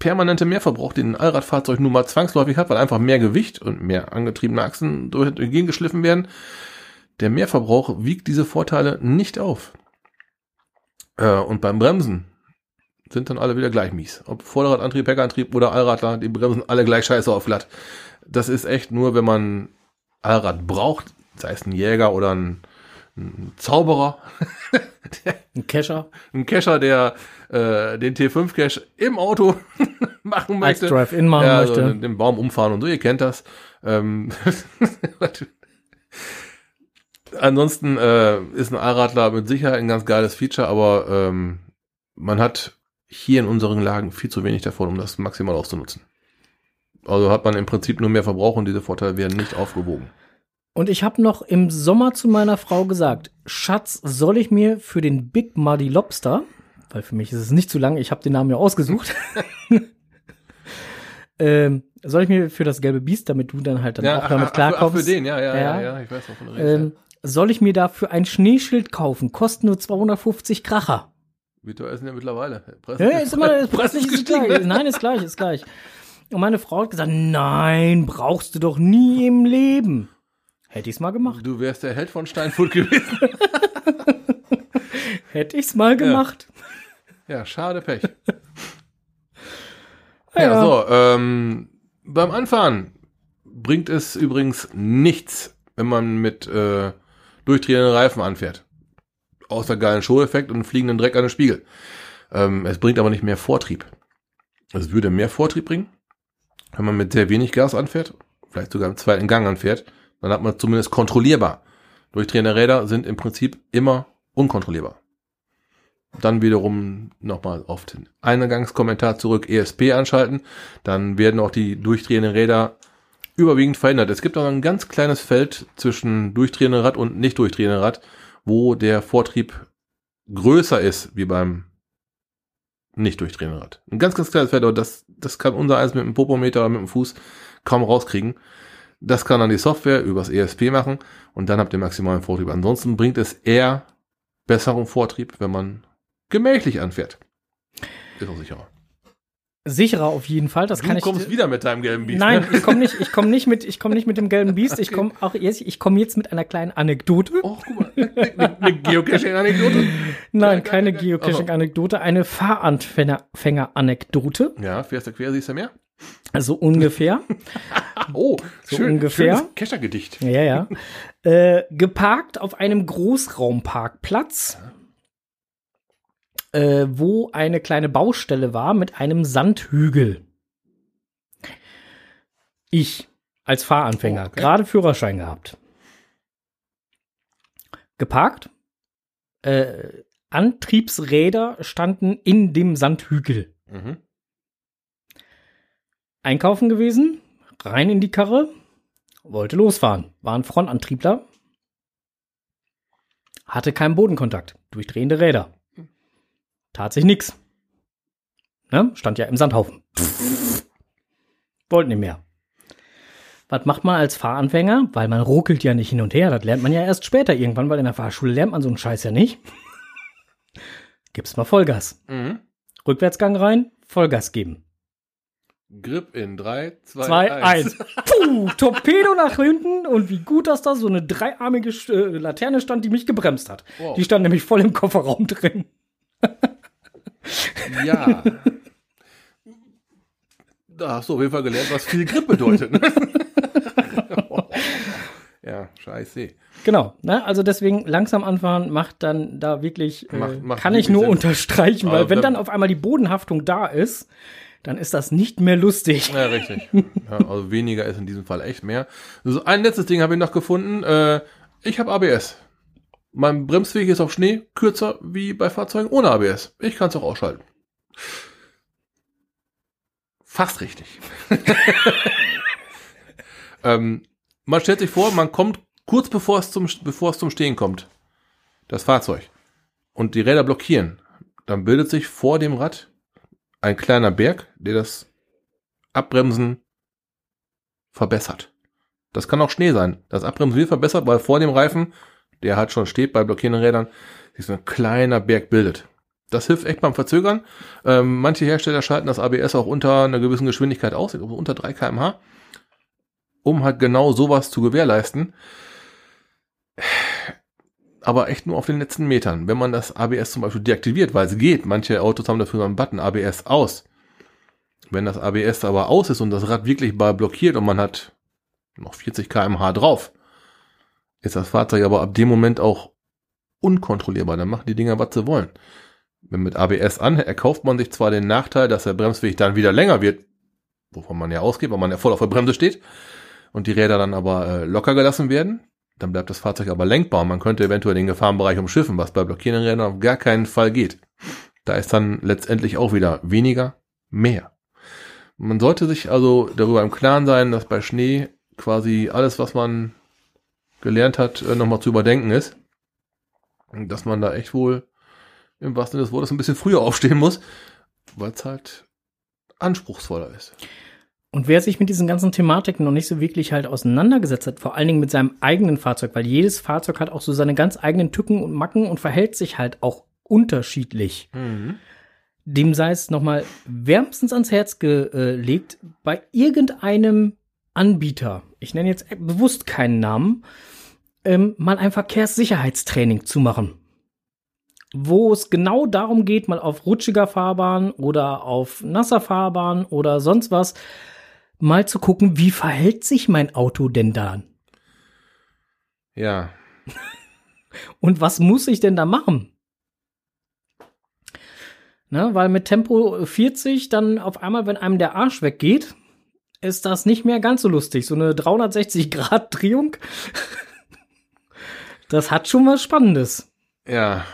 Speaker 2: permanente Mehrverbrauch, den ein Allradfahrzeug nun mal zwangsläufig hat, weil einfach mehr Gewicht und mehr angetriebene Achsen durch Gegend geschliffen werden. Der Mehrverbrauch wiegt diese Vorteile nicht auf. Äh, und beim Bremsen sind dann alle wieder gleich mies. Ob Vorderradantrieb, Heckantrieb oder Allradler, die bremsen alle gleich scheiße auf glatt. Das ist echt nur, wenn man Allrad braucht, sei es ein Jäger oder ein, ein Zauberer,
Speaker 1: Ein Kescher
Speaker 2: ein Cacher, der äh, den T5-Cache im Auto machen
Speaker 1: als
Speaker 2: möchte.
Speaker 1: Drive-In machen
Speaker 2: ja,
Speaker 1: möchte.
Speaker 2: Also den Baum umfahren und so, ihr kennt das. Ähm, Ansonsten äh, ist ein Allradler mit Sicherheit ein ganz geiles Feature, aber ähm, man hat hier in unseren Lagen viel zu wenig davon, um das maximal auszunutzen. Also hat man im Prinzip nur mehr Verbrauch und diese Vorteile werden nicht aufgewogen.
Speaker 1: Und ich habe noch im Sommer zu meiner Frau gesagt, Schatz, soll ich mir für den Big Muddy Lobster, weil für mich ist es nicht zu lang, ich habe den Namen ja ausgesucht, ähm, soll ich mir für das gelbe Biest, damit du dann halt dann auch damit klarkommst,
Speaker 2: Ach, für den, ja, ja, ja,
Speaker 1: Ja.
Speaker 2: ja, ich weiß, wovon du redest.
Speaker 1: ähm, soll ich mir dafür ein Schneeschild kaufen? Kostet nur 250 Kracher.
Speaker 2: Wie teuer ist denn der mittlerweile? Preis
Speaker 1: Ja, ist immer, ist
Speaker 2: Preis ist
Speaker 1: ist
Speaker 2: gestiegen,
Speaker 1: gleich.
Speaker 2: ne?
Speaker 1: Nein, ist gleich, ist gleich. Und meine Frau hat gesagt, nein, brauchst du doch nie im Leben. Hätte ich's mal gemacht.
Speaker 2: Du wärst der Held von Steinfurt gewesen.
Speaker 1: Hätte ich's mal gemacht.
Speaker 2: Ja, schade Pech.
Speaker 1: Ja,
Speaker 2: Ja, so, ähm, beim Anfahren bringt es übrigens nichts, wenn man mit äh, durchdrehenden Reifen anfährt. Außer geilen Show-Effekt und fliegenden Dreck an den Spiegel. Ähm, es bringt aber nicht mehr Vortrieb. Es würde mehr Vortrieb bringen, wenn man mit sehr wenig Gas anfährt, vielleicht sogar im zweiten Gang anfährt, dann hat man zumindest kontrollierbar. Durchdrehende Räder sind im Prinzip immer unkontrollierbar. Dann wiederum nochmal auf den Eingangskommentar zurück ESP anschalten. Dann werden auch die durchdrehenden Räder überwiegend verändert. Es gibt auch ein ganz kleines Feld zwischen durchdrehendem Rad und nicht durchdrehendem Rad, wo der Vortrieb größer ist wie beim nicht durchdrehenden Rad. Ein ganz, ganz kleines Feld, aber das, das kann unser eins mit dem Popometer oder mit dem Fuß kaum rauskriegen. Das kann dann die Software übers ESP machen und dann habt ihr maximalen Vortrieb. Ansonsten bringt es eher besseren Vortrieb, wenn man gemächlich anfährt. Ist auch sicherer.
Speaker 1: Sicherer auf jeden Fall. Das
Speaker 2: du
Speaker 1: kann ich.
Speaker 2: kommst wieder mit deinem gelben Biest.
Speaker 1: Nein,
Speaker 2: Ne?
Speaker 1: ich komme nicht, ich komme nicht mit, ich komme nicht mit dem gelben Biest. Ich komme auch jetzt, ich komme jetzt mit einer kleinen Anekdote.
Speaker 2: Oh, guck mal. Eine, eine Geocaching-Anekdote.
Speaker 1: Nein, keine
Speaker 2: geil.
Speaker 1: Geocaching-Anekdote, eine Fahranfänger-Anekdote.
Speaker 2: Ja, fährst du quer, siehst du mehr?
Speaker 1: Also ungefähr.
Speaker 2: Oh,
Speaker 1: So ungefähr.
Speaker 2: schönes Keschergedicht.
Speaker 1: Ja, ja. Äh, geparkt auf einem Großraumparkplatz, äh, wo eine kleine Baustelle war mit einem Sandhügel. Ich als Fahranfänger,
Speaker 2: Oh, okay.
Speaker 1: gerade Führerschein gehabt. Geparkt. Äh, Antriebsräder standen in dem Sandhügel.
Speaker 2: Mhm.
Speaker 1: Einkaufen gewesen, rein in die Karre, wollte losfahren. War ein Frontantriebler, hatte keinen Bodenkontakt, durchdrehende Räder. Tat sich nix. Ne? Stand ja im Sandhaufen. Wollte nicht mehr. Was macht man als Fahranfänger? Weil man ruckelt ja nicht hin und her. Das lernt man ja erst später irgendwann, weil in der Fahrschule lernt man so einen Scheiß ja nicht. Gib's mal Vollgas.
Speaker 2: Mhm.
Speaker 1: Rückwärtsgang rein, Vollgas geben.
Speaker 2: Grip in 3, 2,
Speaker 1: 2,
Speaker 2: 1.
Speaker 1: 1. Puh, Torpedo nach hinten und wie gut, dass da so eine dreiarmige äh, Laterne stand, die mich gebremst hat.
Speaker 2: Wow.
Speaker 1: Die stand nämlich voll im Kofferraum drin.
Speaker 2: Ja. Da hast du auf jeden Fall gelernt, was viel Grip bedeutet. Ne? ja, scheiße.
Speaker 1: Genau, ne? also deswegen langsam anfahren macht dann da wirklich, äh,
Speaker 2: Macht- macht
Speaker 1: kann ich nur
Speaker 2: Sinn.
Speaker 1: unterstreichen, weil wenn
Speaker 2: wenn-
Speaker 1: dann auf einmal die Bodenhaftung da ist, dann ist das nicht mehr lustig.
Speaker 2: Ja, richtig. Ja, also weniger ist in diesem Fall echt mehr. So, ein letztes Ding habe ich noch gefunden. Äh, ich habe ABS. Mein Bremsweg ist auf Schnee kürzer wie bei Fahrzeugen ohne ABS. Ich kann es auch ausschalten. Fast richtig. ähm, man stellt sich vor, man kommt kurz bevor es zum, bevor es zum Stehen kommt. Das Fahrzeug. Und die Räder blockieren. Dann bildet sich vor dem Rad ein kleiner Berg, der das Abbremsen verbessert. Das kann auch Schnee sein. Das Abbremsen wird verbessert, weil vor dem Reifen, der halt schon steht bei blockierenden Rädern, sich so ein kleiner Berg bildet. Das hilft echt beim Verzögern. Ähm, manche Hersteller schalten das ABS auch unter einer gewissen Geschwindigkeit aus, unter 3 kmh, um halt genau sowas zu gewährleisten. Aber echt nur auf den letzten Metern. Wenn man das ABS zum Beispiel deaktiviert, weil es geht, manche Autos haben dafür einen Button ABS aus. Wenn das ABS aber aus ist und das Rad wirklich mal blockiert und man hat noch 40 kmh drauf, ist das Fahrzeug aber ab dem Moment auch unkontrollierbar. Dann machen die Dinger, was sie wollen. Wenn mit ABS an, erkauft man sich zwar den Nachteil, dass der Bremsweg dann wieder länger wird, wovon man ja ausgeht, weil man ja voll auf der Bremse steht, und die Räder dann aber äh, locker gelassen werden, dann bleibt das Fahrzeug aber lenkbar man könnte eventuell den Gefahrenbereich umschiffen, was bei blockierenden Rädern auf gar keinen Fall geht. Da ist dann letztendlich auch wieder weniger mehr. Man sollte sich also darüber im Klaren sein, dass bei Schnee quasi alles, was man gelernt hat, äh, nochmal zu überdenken ist. Dass man da echt wohl im wahrsten Sinne des Wortes ein bisschen früher aufstehen muss, weil es halt anspruchsvoller ist.
Speaker 1: Und wer sich mit diesen ganzen Thematiken noch nicht so wirklich halt auseinandergesetzt hat, vor allen Dingen mit seinem eigenen Fahrzeug, weil jedes Fahrzeug hat auch so seine ganz eigenen Tücken und Macken und verhält sich halt auch unterschiedlich.
Speaker 2: Mhm.
Speaker 1: Dem sei es nochmal wärmstens ans Herz gelegt, bei irgendeinem Anbieter, ich nenne jetzt bewusst keinen Namen, ähm, mal ein Verkehrssicherheitstraining zu machen. Wo es genau darum geht, mal auf rutschiger Fahrbahn oder auf nasser Fahrbahn oder sonst was, mal zu gucken, wie verhält sich mein Auto denn da?
Speaker 2: Ja.
Speaker 1: Und was muss ich denn da machen? Ne, weil mit Tempo 40 dann auf einmal, wenn einem der Arsch weggeht, ist das nicht mehr ganz so lustig. So eine 360-Grad-Drehung, das hat schon was Spannendes.
Speaker 2: Ja.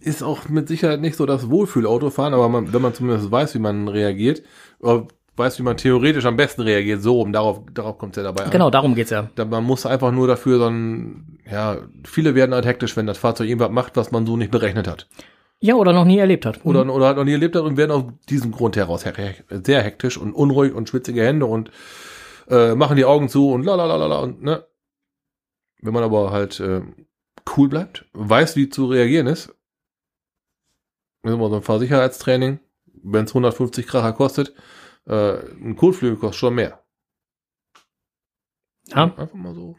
Speaker 2: Ist auch mit Sicherheit nicht so das Wohlfühl-Autofahren, aber man, wenn man zumindest weiß, wie man reagiert, weiß, wie man theoretisch am besten reagiert, so rum, darauf, darauf kommt es ja dabei an.
Speaker 1: Genau, darum geht's ja.
Speaker 2: Da, man muss einfach nur dafür so ein, ja, viele werden halt hektisch, wenn das Fahrzeug irgendwas macht, was man so nicht berechnet hat.
Speaker 1: Ja, oder noch nie erlebt hat.
Speaker 2: Oder, oder halt noch nie erlebt hat und werden aus diesem Grund heraus he- sehr hektisch und unruhig und schwitzige Hände und äh, machen die Augen zu und la la la la la und ne. Wenn man aber halt äh, cool bleibt, weiß, wie zu reagieren ist, ist immer so ein Fahrsicherheitstraining, wenn es 150 Kracher kostet, äh, ein Kotflügel kostet schon mehr.
Speaker 1: Ja.
Speaker 2: Einfach mal so.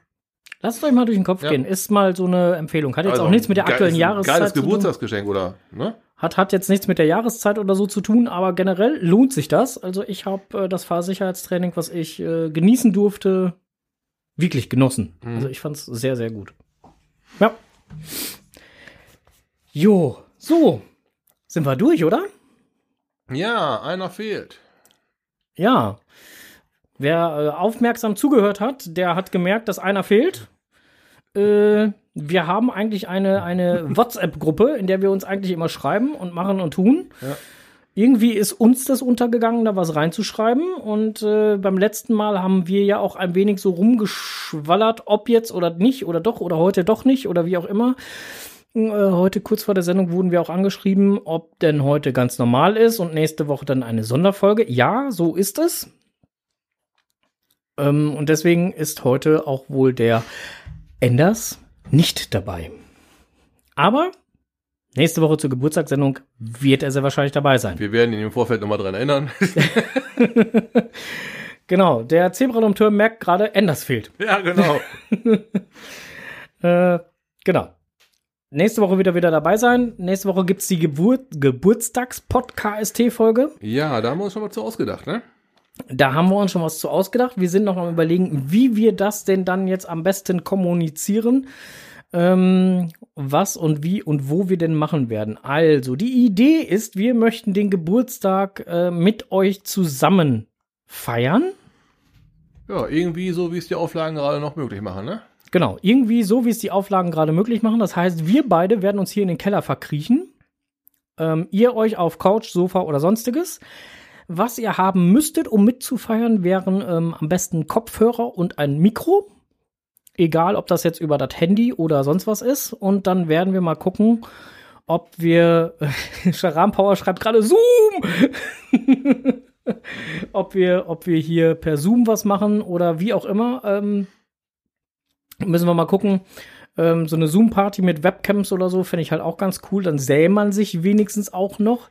Speaker 1: Lasst euch mal durch den Kopf
Speaker 2: Ja.
Speaker 1: gehen. Ist mal so eine Empfehlung. Hat jetzt
Speaker 2: Also,
Speaker 1: auch nichts mit der aktuellen Jahreszeit
Speaker 2: Geiles
Speaker 1: zu tun.
Speaker 2: Geburtstagsgeschenk, oder? Ne?
Speaker 1: Hat, hat jetzt nichts mit der Jahreszeit oder so zu tun, aber generell lohnt sich das. Also ich habe äh, das Fahrsicherheitstraining, was ich äh, genießen durfte, wirklich genossen.
Speaker 2: Mhm.
Speaker 1: Also ich fand es sehr, sehr gut. Ja. Jo, so. Sind wir durch, oder?
Speaker 2: Ja, einer fehlt.
Speaker 1: Ja. Wer äh, aufmerksam zugehört hat, der hat gemerkt, dass einer fehlt. Äh, wir haben eigentlich eine, eine WhatsApp-Gruppe, in der wir uns eigentlich immer schreiben und machen und tun.
Speaker 2: Ja.
Speaker 1: Irgendwie ist uns das untergegangen, da was reinzuschreiben. Und äh, beim letzten Mal haben wir ja auch ein wenig so rumgeschwallert, ob jetzt oder nicht oder doch oder heute doch nicht oder wie auch immer. Äh, heute kurz vor der Sendung wurden wir auch angeschrieben, ob denn heute ganz normal ist und nächste Woche dann eine Sonderfolge. Ja, so ist es. Ähm, und deswegen ist heute auch wohl der Enders nicht dabei. Aber nächste Woche zur Geburtstagssendung wird er sehr wahrscheinlich dabei sein.
Speaker 2: Wir werden ihn im Vorfeld nochmal dran erinnern.
Speaker 1: Genau, der Zebradompteur merkt gerade, Enders fehlt.
Speaker 2: ja, genau.
Speaker 1: Äh, genau. Nächste Woche wird er wieder dabei sein. Nächste Woche gibt's die Gebur Geburtstags-Pod-KST-Folge.
Speaker 2: Ja, da haben wir uns schon mal zu ausgedacht, ne?
Speaker 1: Da haben wir uns schon was zu ausgedacht. Wir sind noch am überlegen, wie wir das denn dann jetzt am besten kommunizieren. Ähm, was und wie und wo wir denn machen werden. Also, die Idee ist, wir möchten den Geburtstag äh, mit euch zusammen feiern.
Speaker 2: Ja, irgendwie so, wie es die Auflagen gerade noch möglich machen, ne?
Speaker 1: Genau, irgendwie so, wie es die Auflagen gerade möglich machen. Das heißt, wir beide werden uns hier in den Keller verkriechen. Ähm, ihr euch auf Couch, Sofa oder sonstiges. Was ihr haben müsstet, um mitzufeiern, wären ähm, am besten Kopfhörer und ein Mikro. Egal, ob das jetzt über das Handy oder sonst was ist. Und dann werden wir mal gucken, ob wir. Sharam Power schreibt gerade Zoom! ob, wir, ob wir hier per Zoom was machen oder wie auch immer. Ähm, müssen wir mal gucken. Ähm, so eine Zoom-Party mit Webcams oder so fände ich halt auch ganz cool. Dann sähe man sich wenigstens auch noch.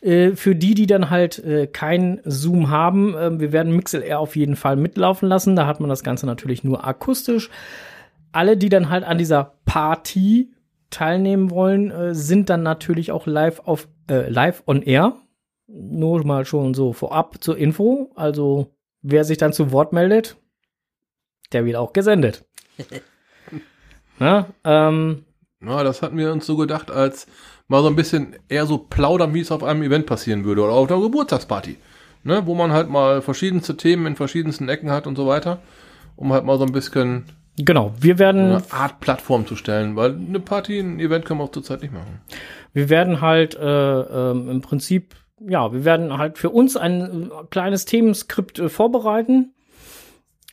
Speaker 1: Äh, für die, die dann halt äh, kein Zoom haben, äh, wir werden MixLR auf jeden Fall mitlaufen lassen. Da hat man das Ganze natürlich nur akustisch. Alle, die dann halt an dieser Party teilnehmen wollen, äh, sind dann natürlich auch live auf äh, live on air. Nur mal schon so vorab zur Info. Also wer sich dann zu Wort meldet, der wird auch gesendet. Na, ähm,
Speaker 2: Ja, das hatten wir uns so gedacht, als mal so ein bisschen eher so plaudern, wie es auf einem Event passieren würde oder auf einer Geburtstagsparty. Ne, wo man halt mal verschiedenste Themen in verschiedensten Ecken hat und so weiter, um halt mal so ein bisschen
Speaker 1: genau, wir werden
Speaker 2: eine Art Plattform zu stellen, weil eine Party, ein Event können wir auch zurzeit nicht machen.
Speaker 1: Wir werden halt äh, ähm, im Prinzip, ja, wir werden halt für uns ein äh, kleines Themenskript äh, vorbereiten,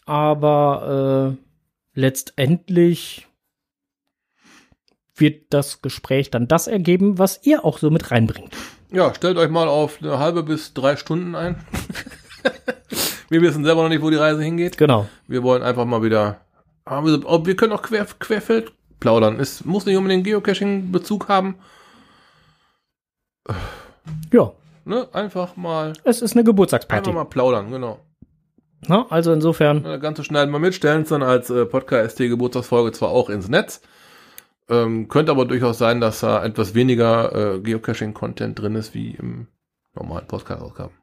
Speaker 1: aber äh, letztendlich wird das Gespräch dann das ergeben, was ihr auch so mit reinbringt.
Speaker 2: Ja, stellt euch mal auf eine halbe bis drei Stunden ein. wir wissen selber noch nicht, wo die Reise hingeht.
Speaker 1: Genau.
Speaker 2: Wir wollen einfach mal wieder. Aber wir, oh, wir können auch quer, querfeld plaudern. Es muss nicht unbedingt Geocaching-Bezug haben.
Speaker 1: Ja,
Speaker 2: Ne? Einfach mal,
Speaker 1: es ist eine Geburtstagsparty.
Speaker 2: einfach mal plaudern, genau.
Speaker 1: Na, also insofern,
Speaker 2: Das Ganze schneiden wir mit, stellen es dann als äh, Podcast-Geburtstagsfolge zwar auch ins Netz. Ähm, könnte aber durchaus sein, dass da etwas weniger äh, Geocaching-Content drin ist, wie im normalen Podcast-Ausgaben.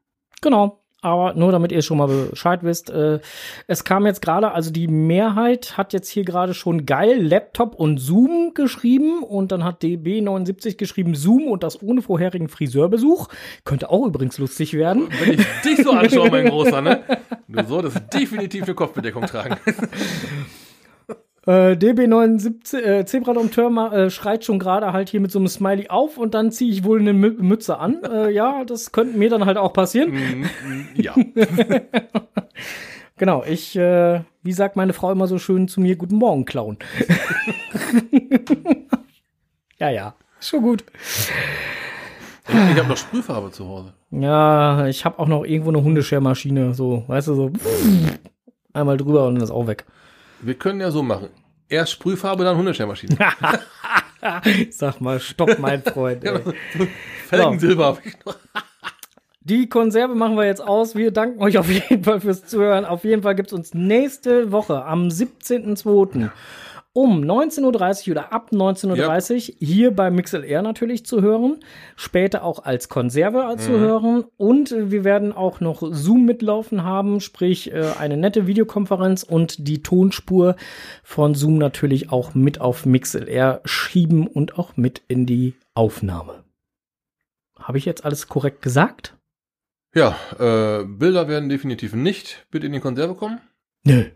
Speaker 1: genau. Aber nur damit ihr schon mal Bescheid wisst, äh, es kam jetzt gerade, also die Mehrheit hat jetzt hier gerade schon geil Laptop und Zoom geschrieben und dann hat DB79 geschrieben Zoom und das ohne vorherigen Friseurbesuch. Könnte auch übrigens lustig werden.
Speaker 2: Wenn ich dich so anschaue, mein Großer, ne? Du solltest definitiv eine Kopfbedeckung tragen.
Speaker 1: Äh, DB79, äh, Zebradompteur ma- äh, schreit schon gerade halt hier mit so einem Smiley auf und dann ziehe ich wohl eine Mü Mütze an. Äh, ja, das könnte mir dann halt auch passieren.
Speaker 2: Mm, ja.
Speaker 1: Genau, ich, äh, wie sagt meine Frau immer so schön zu mir, guten Morgen, Clown. ja, ja, ist schon gut.
Speaker 2: Ich, ich habe noch Sprühfarbe zu Hause.
Speaker 1: Ja, ich habe auch noch irgendwo eine Hundeschermaschine, so, weißt du, so einmal drüber und dann ist auch weg.
Speaker 2: Wir können ja so machen. Erst Sprühfarbe, dann Hundeschermaschine.
Speaker 1: Sag mal, stopp, mein Freund. Ey.
Speaker 2: Felgensilber habe ich noch.
Speaker 1: Die Konserve machen wir jetzt aus. Wir danken euch auf jeden Fall fürs Zuhören. Auf jeden Fall gibt's uns nächste Woche am 17.02. um 19.30 Uhr oder ab 19.30 Uhr hier bei MixLR natürlich zu hören. Später auch als Konserve zu hören. Und wir werden auch noch Zoom mitlaufen haben, sprich äh, eine nette Videokonferenz und die Tonspur von Zoom natürlich auch mit auf MixLR schieben und auch mit in die Aufnahme. Habe ich jetzt alles korrekt gesagt?
Speaker 2: Ja, äh, Bilder werden definitiv nicht mit in die Konserve kommen.
Speaker 1: Nö.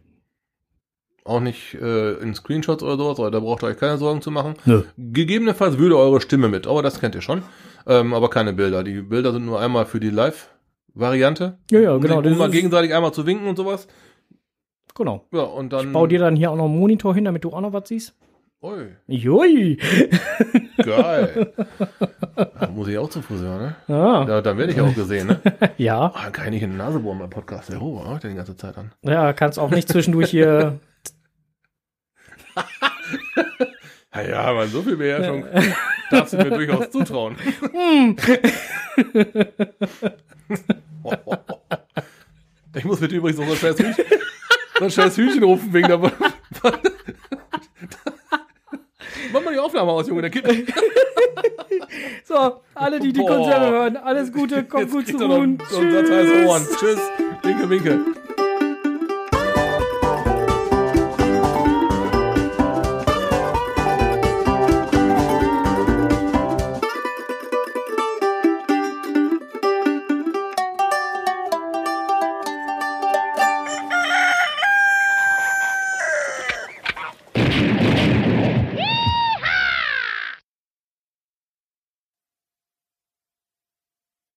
Speaker 2: Auch nicht äh, in Screenshots oder sowas, da braucht ihr euch keine Sorgen zu machen.
Speaker 1: Nö.
Speaker 2: Gegebenenfalls würde eure Stimme mit, aber das kennt ihr schon. Ähm, aber keine Bilder. Die Bilder sind nur einmal für die Live-Variante.
Speaker 1: Ja, ja, genau.
Speaker 2: Um mal gegenseitig einmal zu winken und sowas.
Speaker 1: Genau.
Speaker 2: Ja, und dann.
Speaker 1: Bau dir dann hier auch noch einen Monitor hin, damit du auch noch was siehst.
Speaker 2: Ui,
Speaker 1: Jui.
Speaker 2: geil. da muss ich auch zum Friseur, ne?
Speaker 1: Ja.
Speaker 2: Ja, dann werde ich auch gesehen, ne?
Speaker 1: Ja.
Speaker 2: Ah, dann kann ich nicht in die Nase bohren beim Podcast. Der macht der die ganze Zeit an.
Speaker 1: Ja, kannst auch nicht zwischendurch hier.
Speaker 2: Ja, ja, man, so viel Beherrschung darfst du mir durchaus zutrauen. ich muss mit übrigens so ein scheiß Hühnchen, so ein scheiß Hühnchen rufen wegen der... Mach mal die Aufnahme aus, Junge, der Kind.
Speaker 1: So, alle, die die. Konserve hören, alles Gute, kommt gut
Speaker 2: kriegt
Speaker 1: zu ruhen. Tschüss.
Speaker 2: Tschüss. Winke, winke.